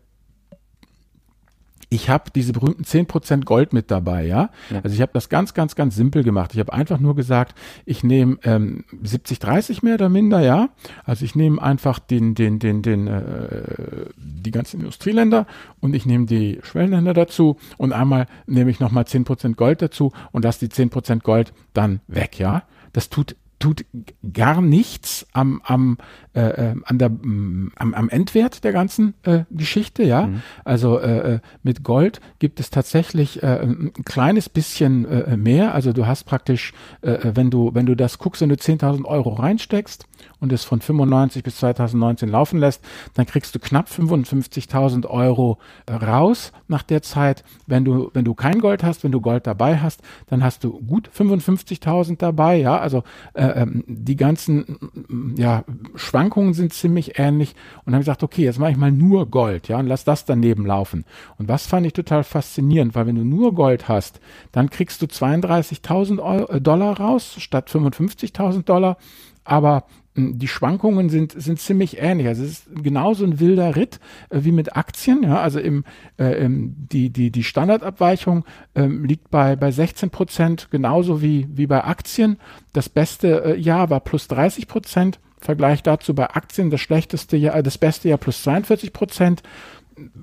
ich habe diese berühmten 10% Gold mit dabei, ja? ja. Also ich habe das ganz, ganz, ganz simpel gemacht. Ich habe einfach nur gesagt, ich nehme ähm, 70, 30 mehr oder minder, ja. Also ich nehme einfach den, den, den, den, äh, die ganzen Industrieländer und ich nehme die Schwellenländer dazu und einmal nehme ich nochmal 10% Gold dazu und lasse die 10% Gold dann weg, ja. Das tut tut gar nichts am, am, äh, äh, an der, mm, am, am Endwert der ganzen äh, Geschichte, ja. Mhm. Also äh, äh, mit Gold gibt es tatsächlich äh, ein kleines bisschen äh, mehr. Also du hast praktisch, äh, wenn du, wenn du das guckst, wenn du 10.000 Euro reinsteckst und es von 95 bis 2019 laufen lässt, dann kriegst du knapp 55.000 Euro raus nach der Zeit. Wenn du, wenn du kein Gold hast, wenn du Gold dabei hast, dann hast du gut 55.000 dabei, ja. Also äh, ähm, die ganzen ja, Schwankungen sind ziemlich ähnlich. Und dann habe ich gesagt, okay, jetzt mache ich mal nur Gold, ja, und lass das daneben laufen. Und was fand ich total faszinierend, weil wenn du nur Gold hast, dann kriegst du 32.000 äh, Dollar raus statt 55.000 Dollar. Aber die Schwankungen sind, sind ziemlich ähnlich. Also es ist genauso ein wilder Ritt äh, wie mit Aktien. Ja, also im, äh, im, die, die, die Standardabweichung ähm, liegt bei, bei 16 Prozent, genauso wie, wie bei Aktien. Das beste äh, Jahr war plus 30 Prozent. Vergleich dazu bei Aktien das schlechteste Jahr, äh, das beste Jahr plus 42 Prozent.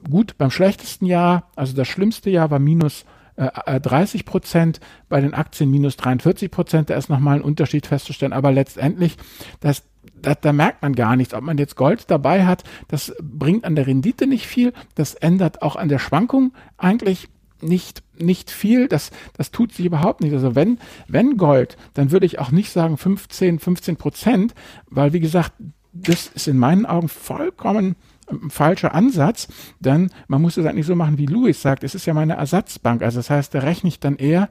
Gut, beim schlechtesten Jahr, also das schlimmste Jahr war minus 30 äh, Prozent, bei den Aktien minus 43 Prozent. Da ist nochmal ein Unterschied festzustellen. Aber letztendlich, das, da, da merkt man gar nichts. Ob man jetzt Gold dabei hat, das bringt an der Rendite nicht viel. Das ändert auch an der Schwankung eigentlich nicht, nicht viel. Das, das tut sich überhaupt nicht. Also wenn, wenn Gold, dann würde ich auch nicht sagen 15, 15 Prozent, weil wie gesagt, das ist in meinen Augen vollkommen falscher Ansatz, denn man muss es eigentlich so machen, wie Louis sagt, es ist ja meine Ersatzbank. Also das heißt, da rechne ich dann eher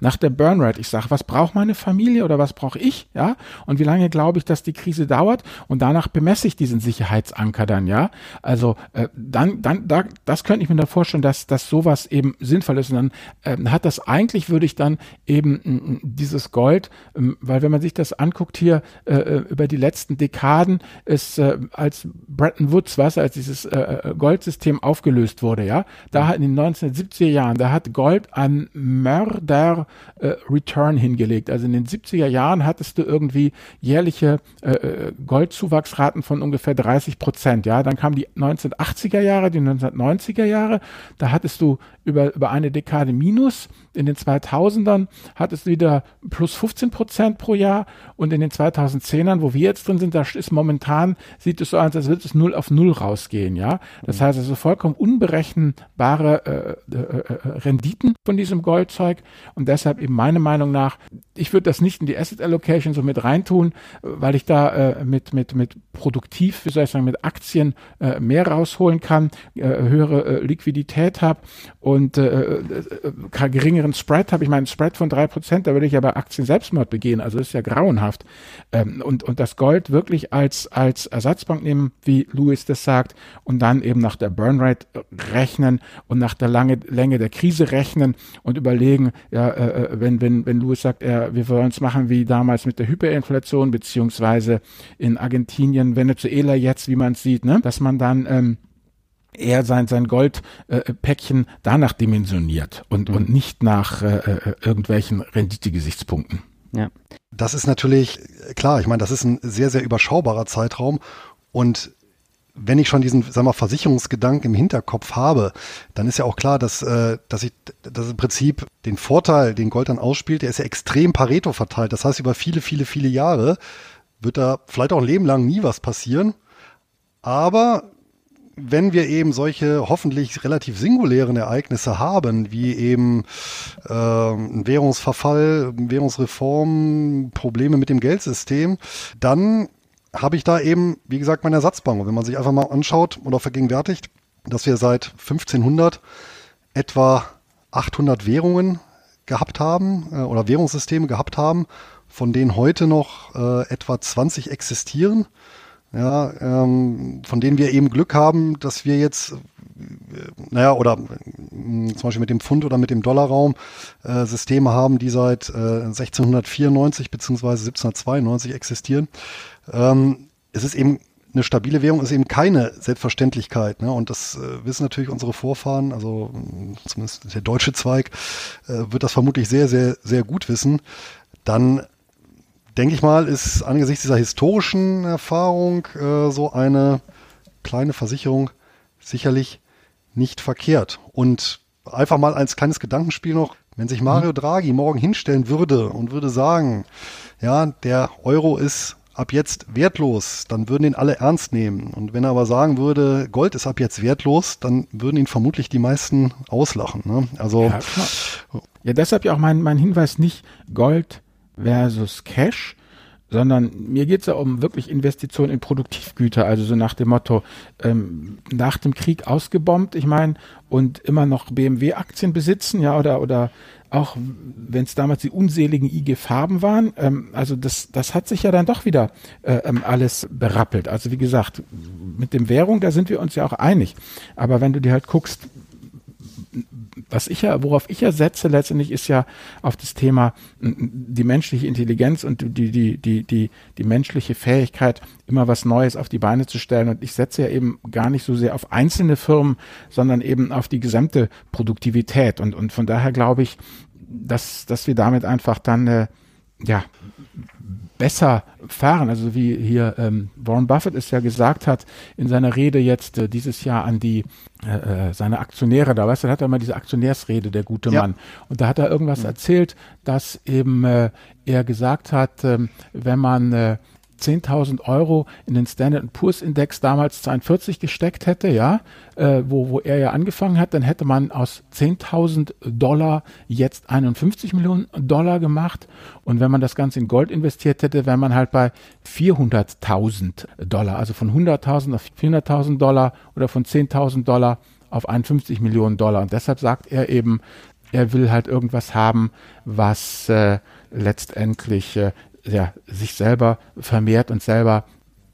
nach der Burnrate. Ich sage, was braucht meine Familie oder was brauche ich, ja? Und wie lange glaube ich, dass die Krise dauert? Und danach bemesse ich diesen Sicherheitsanker dann, ja? Also äh, dann, dann, da, das könnte ich mir da vorstellen, dass, dass sowas eben sinnvoll ist. Und dann äh, hat das eigentlich, würde ich dann eben äh, dieses Gold, ähm, weil wenn man sich das anguckt hier äh, äh über die letzten Dekaden, ist äh, als Bretton Woods, was als dieses äh, äh, Goldsystem aufgelöst wurde, ja, da hat in den 1970er Jahren, da hat Gold an Mörder äh, Return hingelegt. Also in den 70er Jahren hattest du irgendwie jährliche äh, äh Goldzuwachsraten von ungefähr 30 Prozent. Ja, dann kamen die 1980er Jahre, die 1990er Jahre. Da hattest du über, über eine Dekade Minus. In den 2000ern hattest du wieder plus 15 Prozent pro Jahr und in den 2010ern, wo wir jetzt drin sind, da ist momentan, sieht es so aus, als würde es null auf null rausgehen, ja. Das heißt also vollkommen unberechenbare äh, äh, äh, Renditen von diesem Goldzeug und deshalb eben meine Meinung nach, ich würde das nicht in die Asset Allocation so mit reintun, weil ich da äh, mit, mit, mit produktiv, wie soll ich sagen, mit Aktien äh, mehr rausholen kann, äh, höhere Liquidität habe äh, äh, geringeren Spread habe ich meinen Spread von drei Prozent, da würde ich ja bei Aktien Selbstmord begehen, also das ist ja grauenhaft. Ähm, und, und das Gold wirklich als, als Ersatzbank nehmen, wie Louis das sagt, und dann eben nach der Burnrate rechnen und nach der lange, Länge der Krise rechnen und überlegen, ja, äh, äh, wenn, wenn, wenn Louis sagt, er, wir wollen es machen wie damals mit der Hyperinflation, beziehungsweise in Argentinien, Venezuela jetzt, wie man es sieht, ne, dass man dann ähm, er sein, sein Goldpäckchen äh, danach dimensioniert und, mhm. und nicht nach äh, äh, irgendwelchen Rendite-Gesichtspunkten. Ja. Das ist natürlich klar, ich meine, das ist ein sehr, sehr überschaubarer Zeitraum und wenn ich schon diesen, sagen wir, Versicherungsgedanken im Hinterkopf habe, dann ist ja auch klar, dass, äh, dass ich, dass im Prinzip den Vorteil, den Gold dann ausspielt, der ist ja extrem Pareto verteilt. Das heißt, über viele, viele, viele Jahre wird da vielleicht auch ein Leben lang nie was passieren. Aber wenn wir eben solche hoffentlich relativ singulären Ereignisse haben, wie eben äh, Währungsverfall, Währungsreform, Probleme mit dem Geldsystem, dann habe ich da eben, wie gesagt, meine Ersatzbank. Und wenn man sich einfach mal anschaut oder vergegenwärtigt, dass wir seit 1500 etwa 800 Währungen gehabt haben äh, oder Währungssysteme gehabt haben, von denen heute noch äh, etwa 20 existieren ja, ähm, von denen wir eben Glück haben, dass wir jetzt, äh, naja, oder äh, zum Beispiel mit dem Pfund oder mit dem Dollarraum äh, Systeme haben, die seit äh, 1694 beziehungsweise 1792 existieren. Ähm, es ist eben eine stabile Währung ist eben keine Selbstverständlichkeit. Ne? Und das äh, wissen natürlich unsere Vorfahren, also zumindest der deutsche Zweig, äh, wird das vermutlich sehr, sehr, sehr gut wissen. Dann denke ich mal, ist angesichts dieser historischen Erfahrung äh, so eine kleine Versicherung sicherlich nicht verkehrt. Und einfach mal als kleines Gedankenspiel noch, wenn sich Mario mhm. Draghi morgen hinstellen würde und würde sagen, ja, der Euro ist ab jetzt wertlos, dann würden ihn alle ernst nehmen. Und wenn er aber sagen würde, Gold ist ab jetzt wertlos, dann würden ihn vermutlich die meisten auslachen. Ne? Also ja, ja, deshalb ja auch mein, mein Hinweis nicht Gold versus Cash, sondern mir geht es ja um wirklich Investitionen in Produktivgüter, also so nach dem Motto, ähm, nach dem Krieg ausgebombt, ich meine, und immer noch BMW-Aktien besitzen, ja, oder, oder auch wenn es damals die unseligen IG Farben waren, ähm, also das, das hat sich ja dann doch wieder äh, ähm, alles berappelt. Also wie gesagt, mit dem Währung, da sind wir uns ja auch einig. Aber wenn du dir halt guckst, was ich ja, worauf ich ja setze letztendlich ist ja auf das Thema die menschliche Intelligenz und die, die, die, die, die menschliche Fähigkeit, immer was Neues auf die Beine zu stellen. Und ich setze ja eben gar nicht so sehr auf einzelne Firmen, sondern eben auf die gesamte Produktivität. Und, und von daher glaube ich, dass, dass wir damit einfach dann, äh, ja, besser fahren. Also wie hier ähm, Warren Buffett es ja gesagt hat in seiner Rede jetzt äh, dieses Jahr an die äh, äh seine Aktionäre, da weißt du, da hat er mal diese Aktionärsrede, der gute ja. Mann. Und da hat er irgendwas mhm. erzählt, dass eben äh, er gesagt hat, ähm, wenn man äh, 10.000 Euro in den Standard Poor's Index damals 42 gesteckt hätte, ja, äh, wo, wo er ja angefangen hat, dann hätte man aus 10.000 Dollar jetzt 51 Millionen Dollar gemacht. Und wenn man das Ganze in Gold investiert hätte, wäre man halt bei 400.000 Dollar. Also von 100.000 auf 400.000 Dollar oder von 10.000 Dollar auf 51 Millionen Dollar. Und deshalb sagt er eben, er will halt irgendwas haben, was äh, letztendlich äh, ja, sich selber vermehrt und selber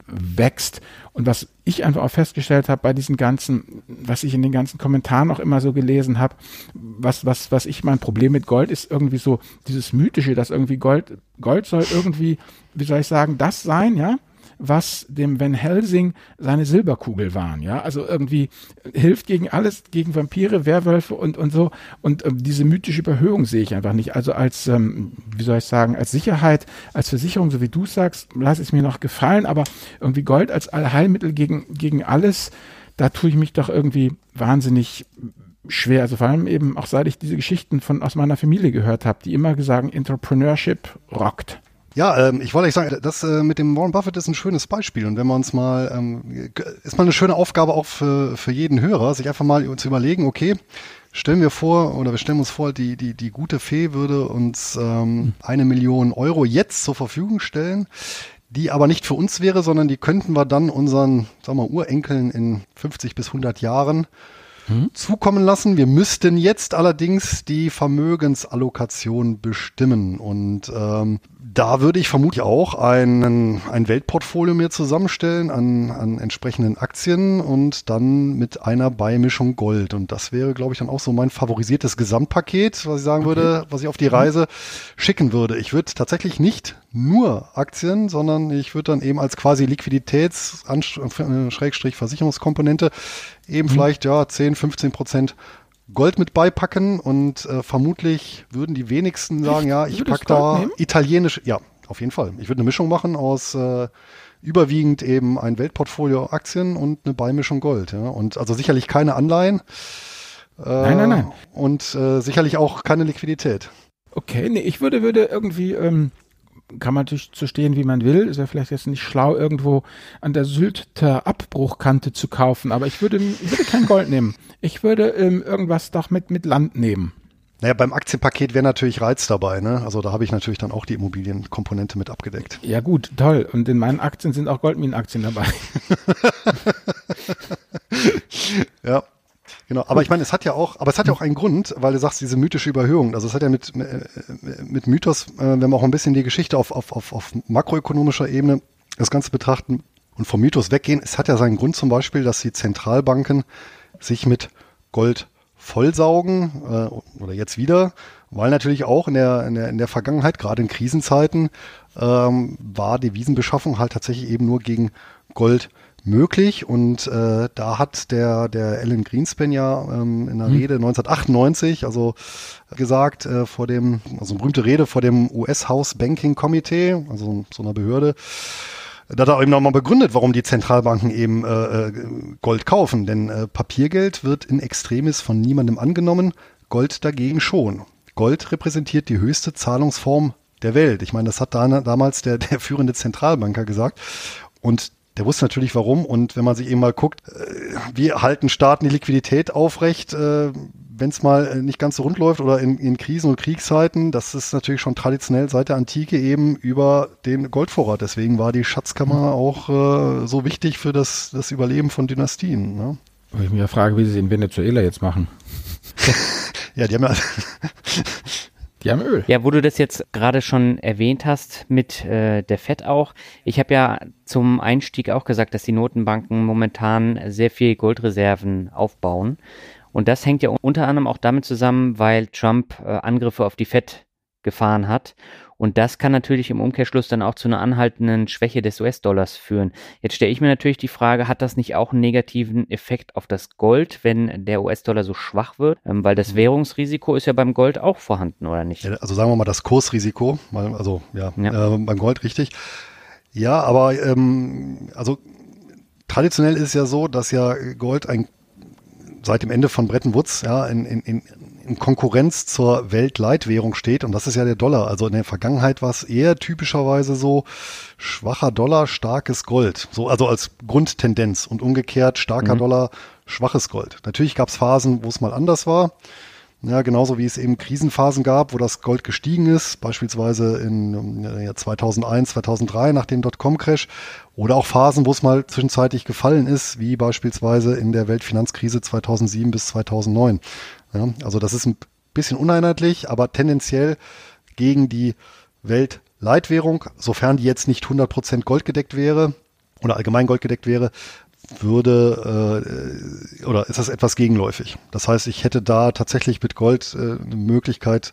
wächst. Und was ich einfach auch festgestellt habe bei diesen ganzen, was ich in den ganzen Kommentaren auch immer so gelesen habe, was, was, was ich mein Problem mit Gold ist irgendwie so dieses Mythische, dass irgendwie Gold, Gold soll irgendwie, wie soll ich sagen, das sein, ja, was dem Van Helsing seine Silberkugel waren, ja, also irgendwie hilft gegen alles, gegen Vampire, Werwölfe und, und so und ähm, diese mythische Überhöhung sehe ich einfach nicht, also als, ähm, wie soll ich sagen, als Sicherheit, als Versicherung, so wie du sagst, lass es mir noch gefallen, aber irgendwie Gold als Allheilmittel gegen, gegen alles, da tue ich mich doch irgendwie wahnsinnig schwer. Also vor allem eben auch seit ich diese Geschichten von aus meiner Familie gehört habe, die immer gesagt, Entrepreneurship rockt. Ja, ähm, ich wollte euch sagen, das äh, mit dem Warren Buffett ist ein schönes Beispiel. Und wenn wir uns mal, ähm, ist mal eine schöne Aufgabe auch für, für jeden Hörer, sich einfach mal zu überlegen, okay, stellen wir vor, oder wir stellen uns vor, die, die, die gute Fee würde uns ähm, eine Million Euro jetzt zur Verfügung stellen, die aber nicht für uns wäre, sondern die könnten wir dann unseren, sagen wir, Urenkeln in 50 bis 100 Jahren hm? zukommen lassen. Wir müssten jetzt allerdings die Vermögensallokation bestimmen. Und ähm, da würde ich vermutlich auch einen, ein Weltportfolio mir zusammenstellen an, an entsprechenden Aktien und dann mit einer Beimischung Gold. Und das wäre, glaube ich, dann auch so mein favorisiertes Gesamtpaket, was ich sagen okay. würde, was ich auf die Reise schicken würde. Ich würde tatsächlich nicht nur Aktien, sondern ich würde dann eben als quasi Liquiditäts- äh, eben mhm. vielleicht ja 10, 15 Prozent Gold mit beipacken und äh, vermutlich würden die wenigsten sagen, ja, ich pack da italienisch, ja, auf jeden Fall. Ich würde eine Mischung machen aus äh, überwiegend eben ein Weltportfolio Aktien und eine Beimischung Gold. Ja. Und also sicherlich keine Anleihen. Äh, nein, nein, nein. Und äh, sicherlich auch keine Liquidität. Okay, nee, ich würde, würde irgendwie, ähm, kann man natürlich zu stehen, wie man will. Ist ja vielleicht jetzt nicht schlau, irgendwo an der Sylter Abbruchkante zu kaufen, aber ich würde, ich würde kein Gold nehmen. Ich würde ähm, irgendwas doch mit, mit Land nehmen. Naja, beim Aktienpaket wäre natürlich Reiz dabei, ne? Also da habe ich natürlich dann auch die Immobilienkomponente mit abgedeckt. Ja gut, toll. Und in meinen Aktien sind auch Goldminenaktien dabei. ja. Genau, aber ich meine, es hat ja auch, aber es hat ja auch einen Grund, weil du sagst, diese mythische Überhöhung. Also es hat ja mit, mit Mythos, äh, wenn wir auch ein bisschen die Geschichte auf, auf, auf, auf makroökonomischer Ebene das Ganze betrachten und vom Mythos weggehen, es hat ja seinen Grund zum Beispiel, dass die Zentralbanken sich mit Gold vollsaugen äh, oder jetzt wieder, weil natürlich auch in der, in der, in der Vergangenheit, gerade in Krisenzeiten, ähm, war Devisenbeschaffung halt tatsächlich eben nur gegen Gold möglich und äh, da hat der der Alan Greenspan ja ähm, in der hm. Rede 1998 also gesagt äh, vor dem also eine berühmte Rede vor dem US House Banking Committee also so einer Behörde da hat er eben nochmal begründet, warum die Zentralbanken eben äh, äh, Gold kaufen. Denn äh, Papiergeld wird in Extremis von niemandem angenommen, Gold dagegen schon. Gold repräsentiert die höchste Zahlungsform der Welt. Ich meine, das hat da, damals der, der führende Zentralbanker gesagt. Und der wusste natürlich warum. Und wenn man sich eben mal guckt, äh, wie halten Staaten die Liquidität aufrecht, äh, wenn es mal äh, nicht ganz so rund läuft oder in, in Krisen und Kriegszeiten, das ist natürlich schon traditionell seit der Antike eben über den Goldvorrat. Deswegen war die Schatzkammer auch äh, so wichtig für das, das Überleben von Dynastien. Ne? Wo ich mich ja frage, wie sie es in Venezuela jetzt machen. ja, die haben ja. Die haben Öl. Ja, wo du das jetzt gerade schon erwähnt hast mit äh, der FED auch. Ich habe ja zum Einstieg auch gesagt, dass die Notenbanken momentan sehr viel Goldreserven aufbauen. Und das hängt ja unter anderem auch damit zusammen, weil Trump äh, Angriffe auf die Fed gefahren hat. Und das kann natürlich im Umkehrschluss dann auch zu einer anhaltenden Schwäche des US-Dollars führen. Jetzt stelle ich mir natürlich die Frage, hat das nicht auch einen negativen Effekt auf das Gold, wenn der US-Dollar so schwach wird? Ähm, weil das mhm. Währungsrisiko ist ja beim Gold auch vorhanden, oder nicht? Also sagen wir mal das Kursrisiko, also ja, ja. Äh, beim Gold richtig. Ja, aber ähm, also traditionell ist es ja so, dass ja Gold ein seit dem Ende von Bretton Woods ja, in, in, in Konkurrenz zur Weltleitwährung steht und das ist ja der Dollar. Also in der Vergangenheit war es eher typischerweise so schwacher Dollar, starkes Gold. So, also als Grundtendenz und umgekehrt starker mhm. Dollar, schwaches Gold. Natürlich gab es Phasen, wo es mal anders war. Ja, genauso wie es eben Krisenphasen gab, wo das Gold gestiegen ist, beispielsweise in ja, 2001, 2003 nach dem Dotcom-Crash oder auch Phasen, wo es mal zwischenzeitlich gefallen ist, wie beispielsweise in der Weltfinanzkrise 2007 bis 2009. Ja, also das ist ein bisschen uneinheitlich, aber tendenziell gegen die Weltleitwährung, sofern die jetzt nicht 100% goldgedeckt wäre oder allgemein goldgedeckt wäre, würde äh, oder ist das etwas gegenläufig. Das heißt, ich hätte da tatsächlich mit Gold äh, eine Möglichkeit,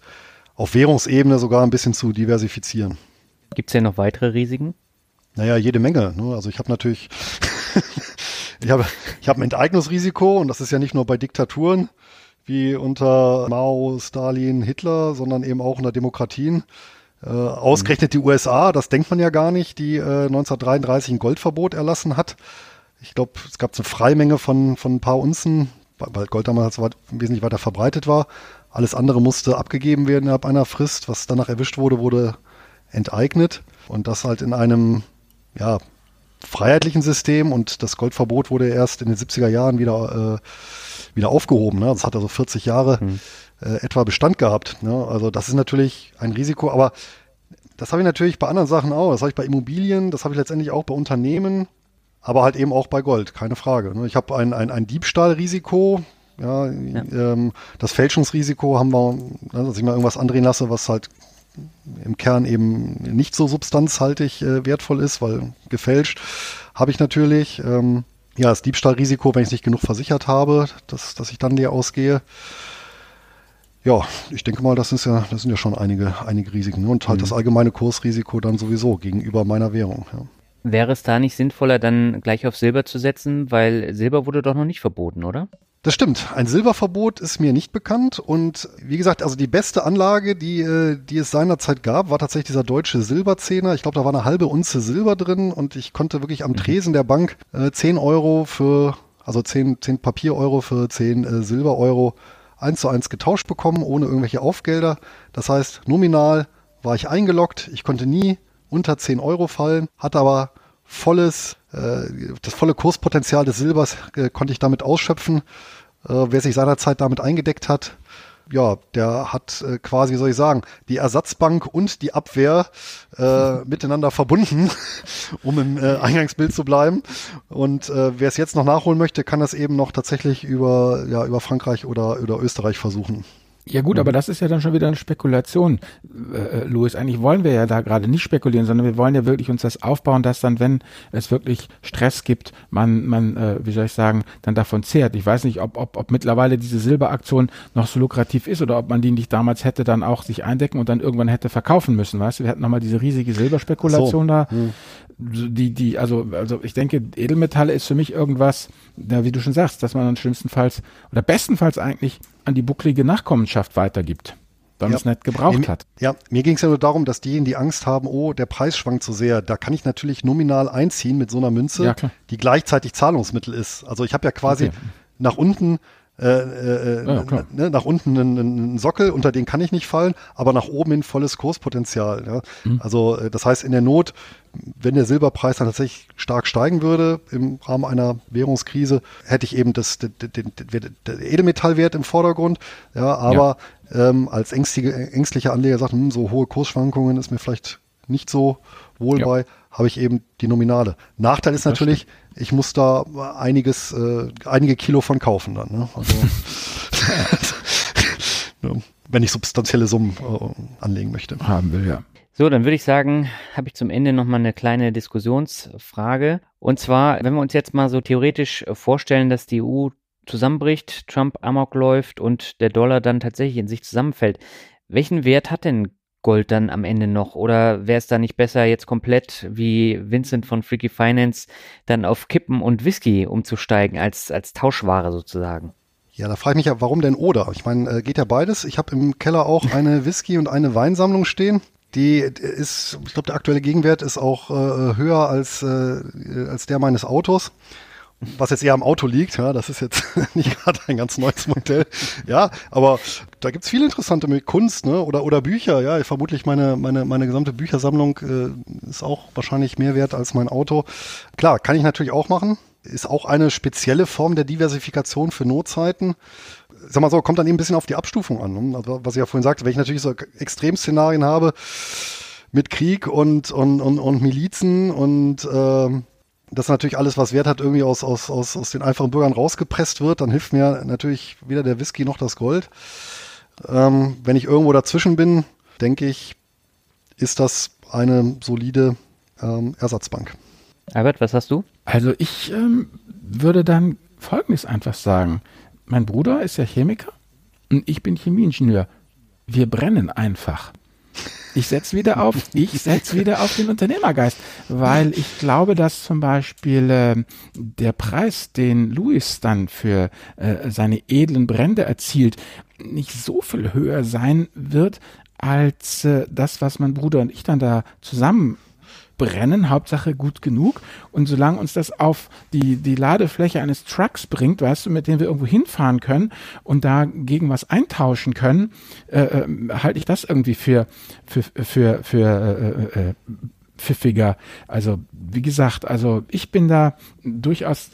auf Währungsebene sogar ein bisschen zu diversifizieren. Gibt es ja noch weitere Risiken? Naja, jede Menge. Ne? Also ich habe natürlich, ich habe ich hab ein Enteignungsrisiko und das ist ja nicht nur bei Diktaturen wie unter Mao, Stalin, Hitler, sondern eben auch unter Demokratien. Äh, ausgerechnet die USA, das denkt man ja gar nicht, die äh, 1933 ein Goldverbot erlassen hat. Ich glaube, es gab eine Freimenge von, von ein paar Unzen, weil Gold damals wesentlich weiter verbreitet war. Alles andere musste abgegeben werden innerhalb einer Frist. Was danach erwischt wurde, wurde enteignet. Und das halt in einem, ja, freiheitlichen System. Und das Goldverbot wurde erst in den 70er Jahren wieder, äh, wieder aufgehoben. Ne? Das hat also 40 Jahre mhm. äh, etwa Bestand gehabt. Ne? Also das ist natürlich ein Risiko. Aber das habe ich natürlich bei anderen Sachen auch. Das habe ich bei Immobilien, das habe ich letztendlich auch bei Unternehmen aber halt eben auch bei Gold, keine Frage. Ne? Ich habe ein, ein, ein Diebstahlrisiko, ja, ja. Ähm, das Fälschungsrisiko haben wir, ne, dass ich mal irgendwas andrehen lasse, was halt im Kern eben nicht so substanzhaltig äh, wertvoll ist, weil gefälscht habe ich natürlich. Ähm, ja, das Diebstahlrisiko, wenn ich nicht genug versichert habe, dass, dass ich dann leer ausgehe. Ja, ich denke mal, das ist ja, das sind ja schon einige, einige Risiken. Ne? Und halt mhm. das allgemeine Kursrisiko dann sowieso gegenüber meiner Währung. Ja. Wäre es da nicht sinnvoller, dann gleich auf Silber zu setzen, weil Silber wurde doch noch nicht verboten, oder? Das stimmt. Ein Silberverbot ist mir nicht bekannt. Und wie gesagt, also die beste Anlage, die, äh, die es seinerzeit gab, war tatsächlich dieser deutsche Silberzehner. Ich glaube, da war eine halbe Unze Silber drin und ich konnte wirklich am mhm. Tresen der Bank äh, 10 Euro für, also 10, 10 Papier-Euro für 10 äh, Silber-Euro eins zu eins getauscht bekommen, ohne irgendwelche Aufgelder. Das heißt, nominal war ich eingeloggt. Ich konnte nie unter 10 Euro fallen, hatte aber volles, äh, das volle Kurspotenzial des Silbers äh, konnte ich damit ausschöpfen. Äh, wer sich seinerzeit damit eingedeckt hat, ja, der hat äh, quasi, wie soll ich sagen, die Ersatzbank und die Abwehr äh, miteinander verbunden, um im äh, Eingangsbild zu bleiben. Und äh, wer es jetzt noch nachholen möchte, kann das eben noch tatsächlich über, ja, über Frankreich oder, oder Österreich versuchen. Ja gut, mhm. aber das ist ja dann schon wieder eine Spekulation, äh, äh, Louis. Eigentlich wollen wir ja da gerade nicht spekulieren, sondern wir wollen ja wirklich uns das aufbauen, dass dann, wenn es wirklich Stress gibt, man, man, äh, wie soll ich sagen, dann davon zehrt. Ich weiß nicht, ob, ob, ob mittlerweile diese Silberaktion noch so lukrativ ist oder ob man die nicht damals hätte dann auch sich eindecken und dann irgendwann hätte verkaufen müssen. Weißt du, wir hatten nochmal diese riesige Silberspekulation so. da. Mhm die, die, also, also ich denke, Edelmetalle ist für mich irgendwas, ja, wie du schon sagst, dass man dann schlimmstenfalls oder bestenfalls eigentlich an die bucklige Nachkommenschaft weitergibt, wenn ja. es nicht gebraucht mir, hat. Ja, mir ging es ja nur darum, dass diejenigen, die Angst haben, oh, der Preis schwankt so sehr, da kann ich natürlich nominal einziehen mit so einer Münze, ja, die gleichzeitig Zahlungsmittel ist. Also ich habe ja quasi okay. nach unten äh, äh, ja, ne, nach unten einen, Sockel, unter den kann ich nicht fallen, aber nach oben hin volles Kurspotenzial. Ja? Mhm. Also äh, das heißt, in der Not, wenn der Silberpreis dann tatsächlich stark steigen würde im Rahmen einer Währungskrise, hätte ich eben das, den, den, den, Edelmetallwert im Vordergrund. Ja, aber ja. Ähm, als ängstliche, ängstlicher Anleger sagt, hm, so hohe Kursschwankungen ist mir vielleicht nicht so wohl bei, habe ich eben die Nominale. Nachteil ist natürlich, ich muss da einiges, äh, einige Kilo von kaufen dann. Ne? Also, wenn ich substanzielle Summen äh, anlegen möchte. Haben will, ja. So, dann würde ich sagen, habe ich zum Ende nochmal eine kleine Diskussionsfrage. Und zwar, wenn wir uns jetzt mal so theoretisch vorstellen, dass die EU zusammenbricht, Trump amok läuft und der Dollar dann tatsächlich in sich zusammenfällt. Welchen Wert hat denn Gold dann am Ende noch? Oder wäre es da nicht besser, jetzt komplett wie Vincent von Freaky Finance dann auf Kippen und Whisky umzusteigen als, als Tauschware sozusagen? Ja, da frage ich mich ja, warum denn oder? Ich meine, äh, geht ja beides. Ich habe im Keller auch eine Whisky- und eine Weinsammlung stehen. Die ist, ich glaube, der aktuelle Gegenwert ist auch äh, höher als, äh, als der meines Autos was jetzt eher am Auto liegt, ja, das ist jetzt nicht gerade ein ganz neues Modell. Ja, aber da gibt's viele interessante mit Kunst, ne? Oder oder Bücher, ja. Vermutlich meine, meine, meine gesamte Büchersammlung äh, ist auch wahrscheinlich mehr wert als mein Auto. Klar, kann ich natürlich auch machen. Ist auch eine spezielle Form der Diversifikation für Notzeiten. Sag mal so, kommt dann eben ein bisschen auf die Abstufung an. Ne? Also, was ich ja vorhin sagte, wenn ich natürlich so Extremszenarien habe mit Krieg und, und, und, und Milizen und äh, das natürlich alles, was Wert hat, irgendwie aus, aus, aus, aus den einfachen Bürgern rausgepresst wird, dann hilft mir natürlich weder der Whisky noch das Gold. Ähm, wenn ich irgendwo dazwischen bin, denke ich, ist das eine solide ähm, Ersatzbank. Albert, was hast du? Also ich ähm, würde dann Folgendes einfach sagen. Mein Bruder ist ja Chemiker und ich bin Chemieingenieur. Wir brennen einfach. Ich setze wieder auf, ich setze wieder auf den Unternehmergeist, weil ich glaube, dass zum Beispiel äh, der Preis, den Louis dann für äh, seine edlen Brände erzielt, nicht so viel höher sein wird als äh, das, was mein Bruder und ich dann da zusammen brennen, Hauptsache gut genug. Und solange uns das auf die, die Ladefläche eines Trucks bringt, weißt du, mit dem wir irgendwo hinfahren können und da gegen was eintauschen können, äh, äh, halte ich das irgendwie für, für, für, für äh, äh, pfiffiger. Also, wie gesagt, also ich bin da durchaus,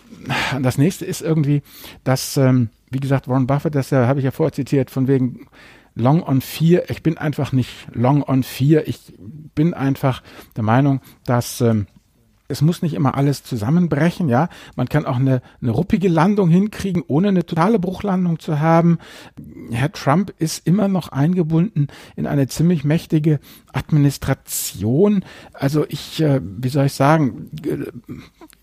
das nächste ist irgendwie, dass, ähm, wie gesagt, Warren Buffett, das ja, habe ich ja vorher zitiert, von wegen Long on 4. Ich bin einfach nicht Long on 4. Ich bin einfach der Meinung, dass ähm, es muss nicht immer alles zusammenbrechen, ja. Man kann auch eine, eine ruppige Landung hinkriegen, ohne eine totale Bruchlandung zu haben. Herr Trump ist immer noch eingebunden in eine ziemlich mächtige Administration. Also ich, äh, wie soll ich sagen,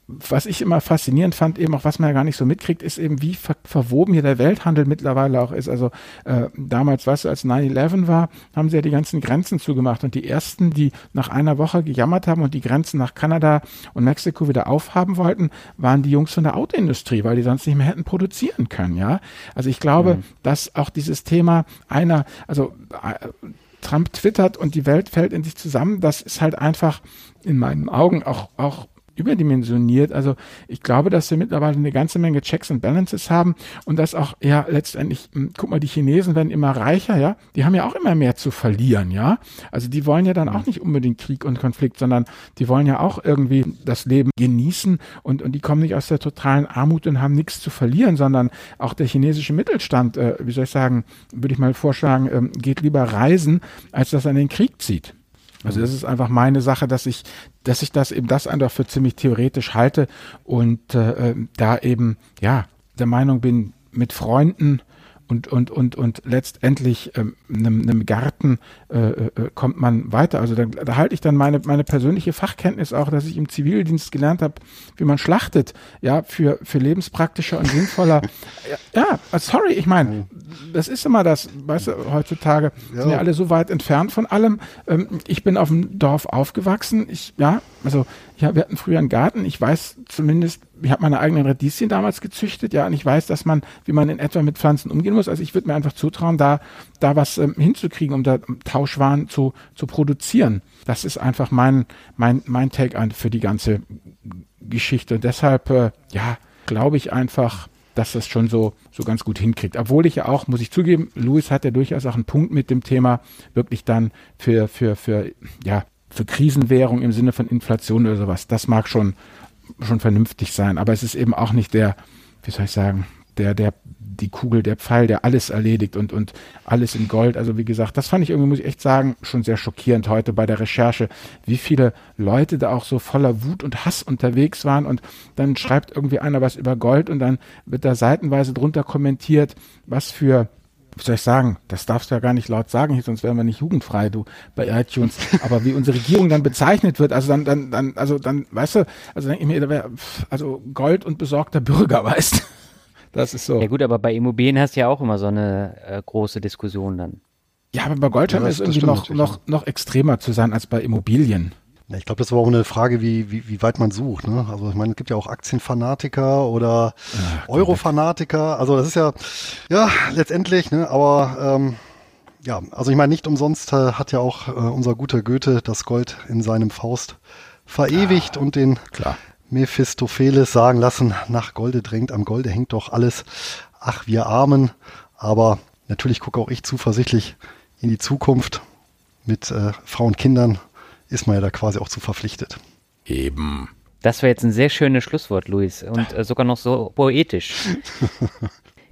was ich immer faszinierend fand, eben auch was man ja gar nicht so mitkriegt, ist eben, wie ver verwoben hier der Welthandel mittlerweile auch ist. Also äh, damals, weißt du, als 9-11 war, haben sie ja die ganzen Grenzen zugemacht und die ersten, die nach einer Woche gejammert haben und die Grenzen nach Kanada und Mexiko wieder aufhaben wollten, waren die Jungs von der Autoindustrie, weil die sonst nicht mehr hätten produzieren können, ja. Also ich glaube, mhm. dass auch dieses Thema einer, also äh, Trump twittert und die Welt fällt in sich zusammen, das ist halt einfach in meinen Augen auch, auch überdimensioniert. Also ich glaube, dass wir mittlerweile eine ganze Menge Checks und Balances haben und dass auch ja letztendlich, hm, guck mal, die Chinesen werden immer reicher, ja, die haben ja auch immer mehr zu verlieren, ja. Also die wollen ja dann auch nicht unbedingt Krieg und Konflikt, sondern die wollen ja auch irgendwie das Leben genießen und, und die kommen nicht aus der totalen Armut und haben nichts zu verlieren, sondern auch der chinesische Mittelstand, äh, wie soll ich sagen, würde ich mal vorschlagen, ähm, geht lieber reisen, als dass er in den Krieg zieht. Also das ist einfach meine Sache, dass ich, dass ich das eben das einfach für ziemlich theoretisch halte und äh, äh da eben ja der Meinung bin, mit Freunden und, und, und, und letztendlich ähm, einem, einem Garten äh, äh, kommt man weiter. Also da, da halte ich dann meine, meine persönliche Fachkenntnis auch, dass ich im Zivildienst gelernt habe, wie man schlachtet, ja, für, für lebenspraktischer und sinnvoller. ja, ja, sorry, ich meine, das ist immer das, weißt du, heutzutage ja. sind ja alle so weit entfernt von allem. Ähm, ich bin auf dem Dorf aufgewachsen, ich, ja, also ja, wir hatten früher einen Garten. Ich weiß zumindest, ich habe meine eigenen Radieschen damals gezüchtet, ja, und ich weiß, dass man, wie man in etwa mit Pflanzen umgehen muss. Also ich würde mir einfach zutrauen, da, da was ähm, hinzukriegen, um da Tauschwaren zu, zu produzieren. Das ist einfach mein, mein, mein Take an für die ganze Geschichte. Und deshalb, äh, ja, glaube ich einfach, dass das schon so, so ganz gut hinkriegt. Obwohl ich ja auch, muss ich zugeben, Louis hat ja durchaus auch einen Punkt mit dem Thema, wirklich dann für, für, für, ja, für Krisenwährung im Sinne von Inflation oder sowas, das mag schon, schon vernünftig sein. Aber es ist eben auch nicht der, wie soll ich sagen, der, der, die Kugel, der Pfeil, der alles erledigt und, und alles in Gold. Also wie gesagt, das fand ich irgendwie, muss ich echt sagen, schon sehr schockierend heute bei der Recherche, wie viele Leute da auch so voller Wut und Hass unterwegs waren und dann schreibt irgendwie einer was über Gold und dann wird da seitenweise drunter kommentiert, was für wie soll ich sagen, das darfst du ja gar nicht laut sagen, sonst wären wir nicht jugendfrei, du, bei iTunes. Aber wie unsere Regierung dann bezeichnet wird, also dann, dann, dann, also dann, weißt du, also denke ich mir, da wäre, also Gold und besorgter Bürger, weißt du. Das ist so. Ja gut, aber bei Immobilien hast du ja auch immer so eine äh, große Diskussion dann. Ja, aber bei Gold scheint ja, es irgendwie noch, noch, noch extremer zu sein als bei Immobilien. Ja, ich glaube, das war auch eine Frage, wie, wie, wie weit man sucht. Ne? Also ich meine, es gibt ja auch Aktienfanatiker oder ja, Eurofanatiker. Also das ist ja, ja, letztendlich, ne, aber ähm, ja, also ich meine, nicht umsonst äh, hat ja auch äh, unser guter Goethe das Gold in seinem Faust verewigt ah, und den klar. Mephistopheles sagen lassen, nach Golde drängt, am Golde hängt doch alles. Ach, wir Armen. Aber natürlich gucke auch ich zuversichtlich in die Zukunft mit äh, Frauen und Kindern ist man ja da quasi auch zu verpflichtet. Eben. Das wäre jetzt ein sehr schönes Schlusswort, Luis, und äh, sogar noch so poetisch.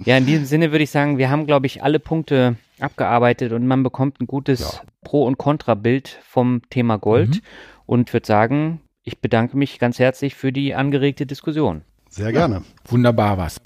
ja, in diesem Sinne würde ich sagen, wir haben, glaube ich, alle Punkte abgearbeitet und man bekommt ein gutes ja. Pro- und Kontra-Bild vom Thema Gold mhm. und würde sagen, ich bedanke mich ganz herzlich für die angeregte Diskussion. Sehr gerne. Ja, wunderbar was.